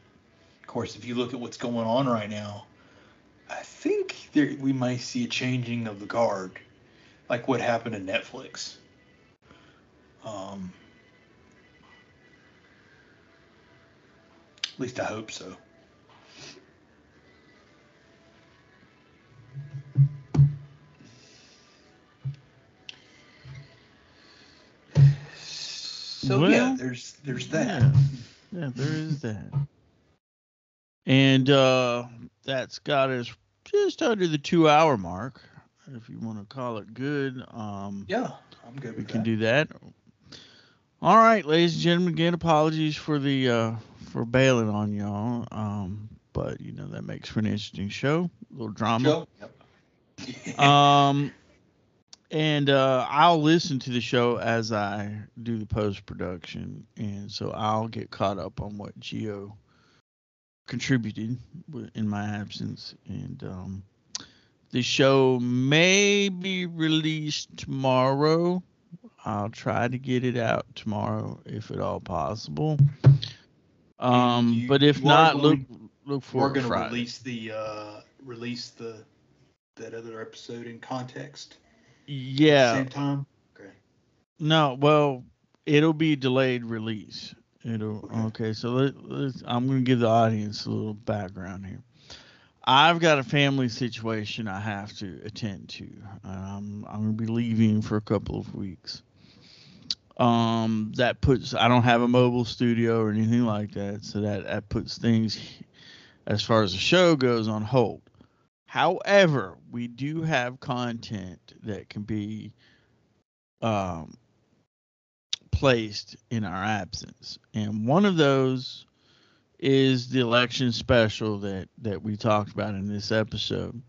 Of course, if you look at what's going on right now, I think there we might see a changing of the guard, like what happened to Netflix. Um, At least I hope so. So yeah, there's there's that. Yeah, yeah, there is that. And uh, that's got us just under the two hour mark, if you want to call it good. Um, Yeah, I'm good we can that. do that. All right, ladies and gentlemen, again, apologies for the uh, for bailing on y'all. Um, but you know that makes for an interesting show, a little drama. Yep. [LAUGHS] Um, and uh, I'll listen to the show as I do the post production, and so I'll get caught up on what Geo contributed in my absence. And um, the show may be released tomorrow. I'll try to get it out tomorrow, if at all possible. Um, you- but if not, look going- look We're gonna Friday. release the uh release the that other episode in context. Yeah, Same time. Okay. No, well, it'll be delayed release. It'll Okay. okay. so let, let's, I'm going to give the audience a little background here. I've got a family situation I have to attend to. Um, I'm going to be leaving for a couple of weeks. Um, that puts I don't have a mobile studio or anything like that, so that that puts things as far as the show goes on hold. However, we do have content that can be um, placed in our absence, and one of those is the election special that that we talked about in this episode.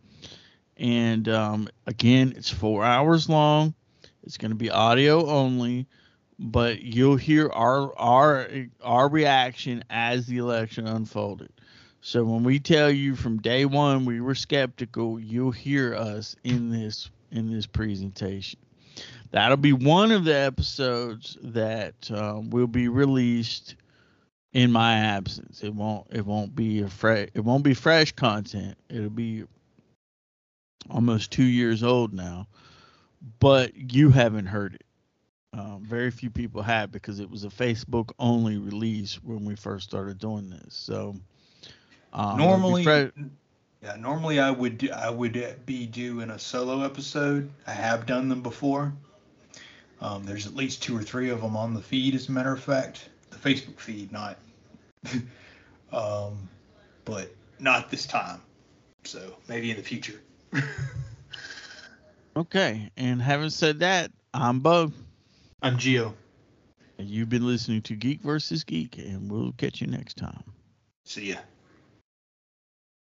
And um, again, it's four hours long. It's going to be audio only, but you'll hear our our our reaction as the election unfolded. So when we tell you from day one we were skeptical, you'll hear us in this in this presentation. That'll be one of the episodes that um, will be released in my absence. It won't it won't be a fresh it won't be fresh content. It'll be almost two years old now, but you haven't heard it. Um, very few people have because it was a Facebook only release when we first started doing this. So um, normally, yeah, normally I would do, I would be doing a solo episode. I have done them before. Um, there's at least two or three of them on the feed, as a matter of fact, the Facebook feed, not, [LAUGHS] um, but not this time. So maybe in the future. [LAUGHS] okay, and having said that, I'm Bo. I'm Geo. And you've been listening to Geek versus Geek, and we'll catch you next time. See ya.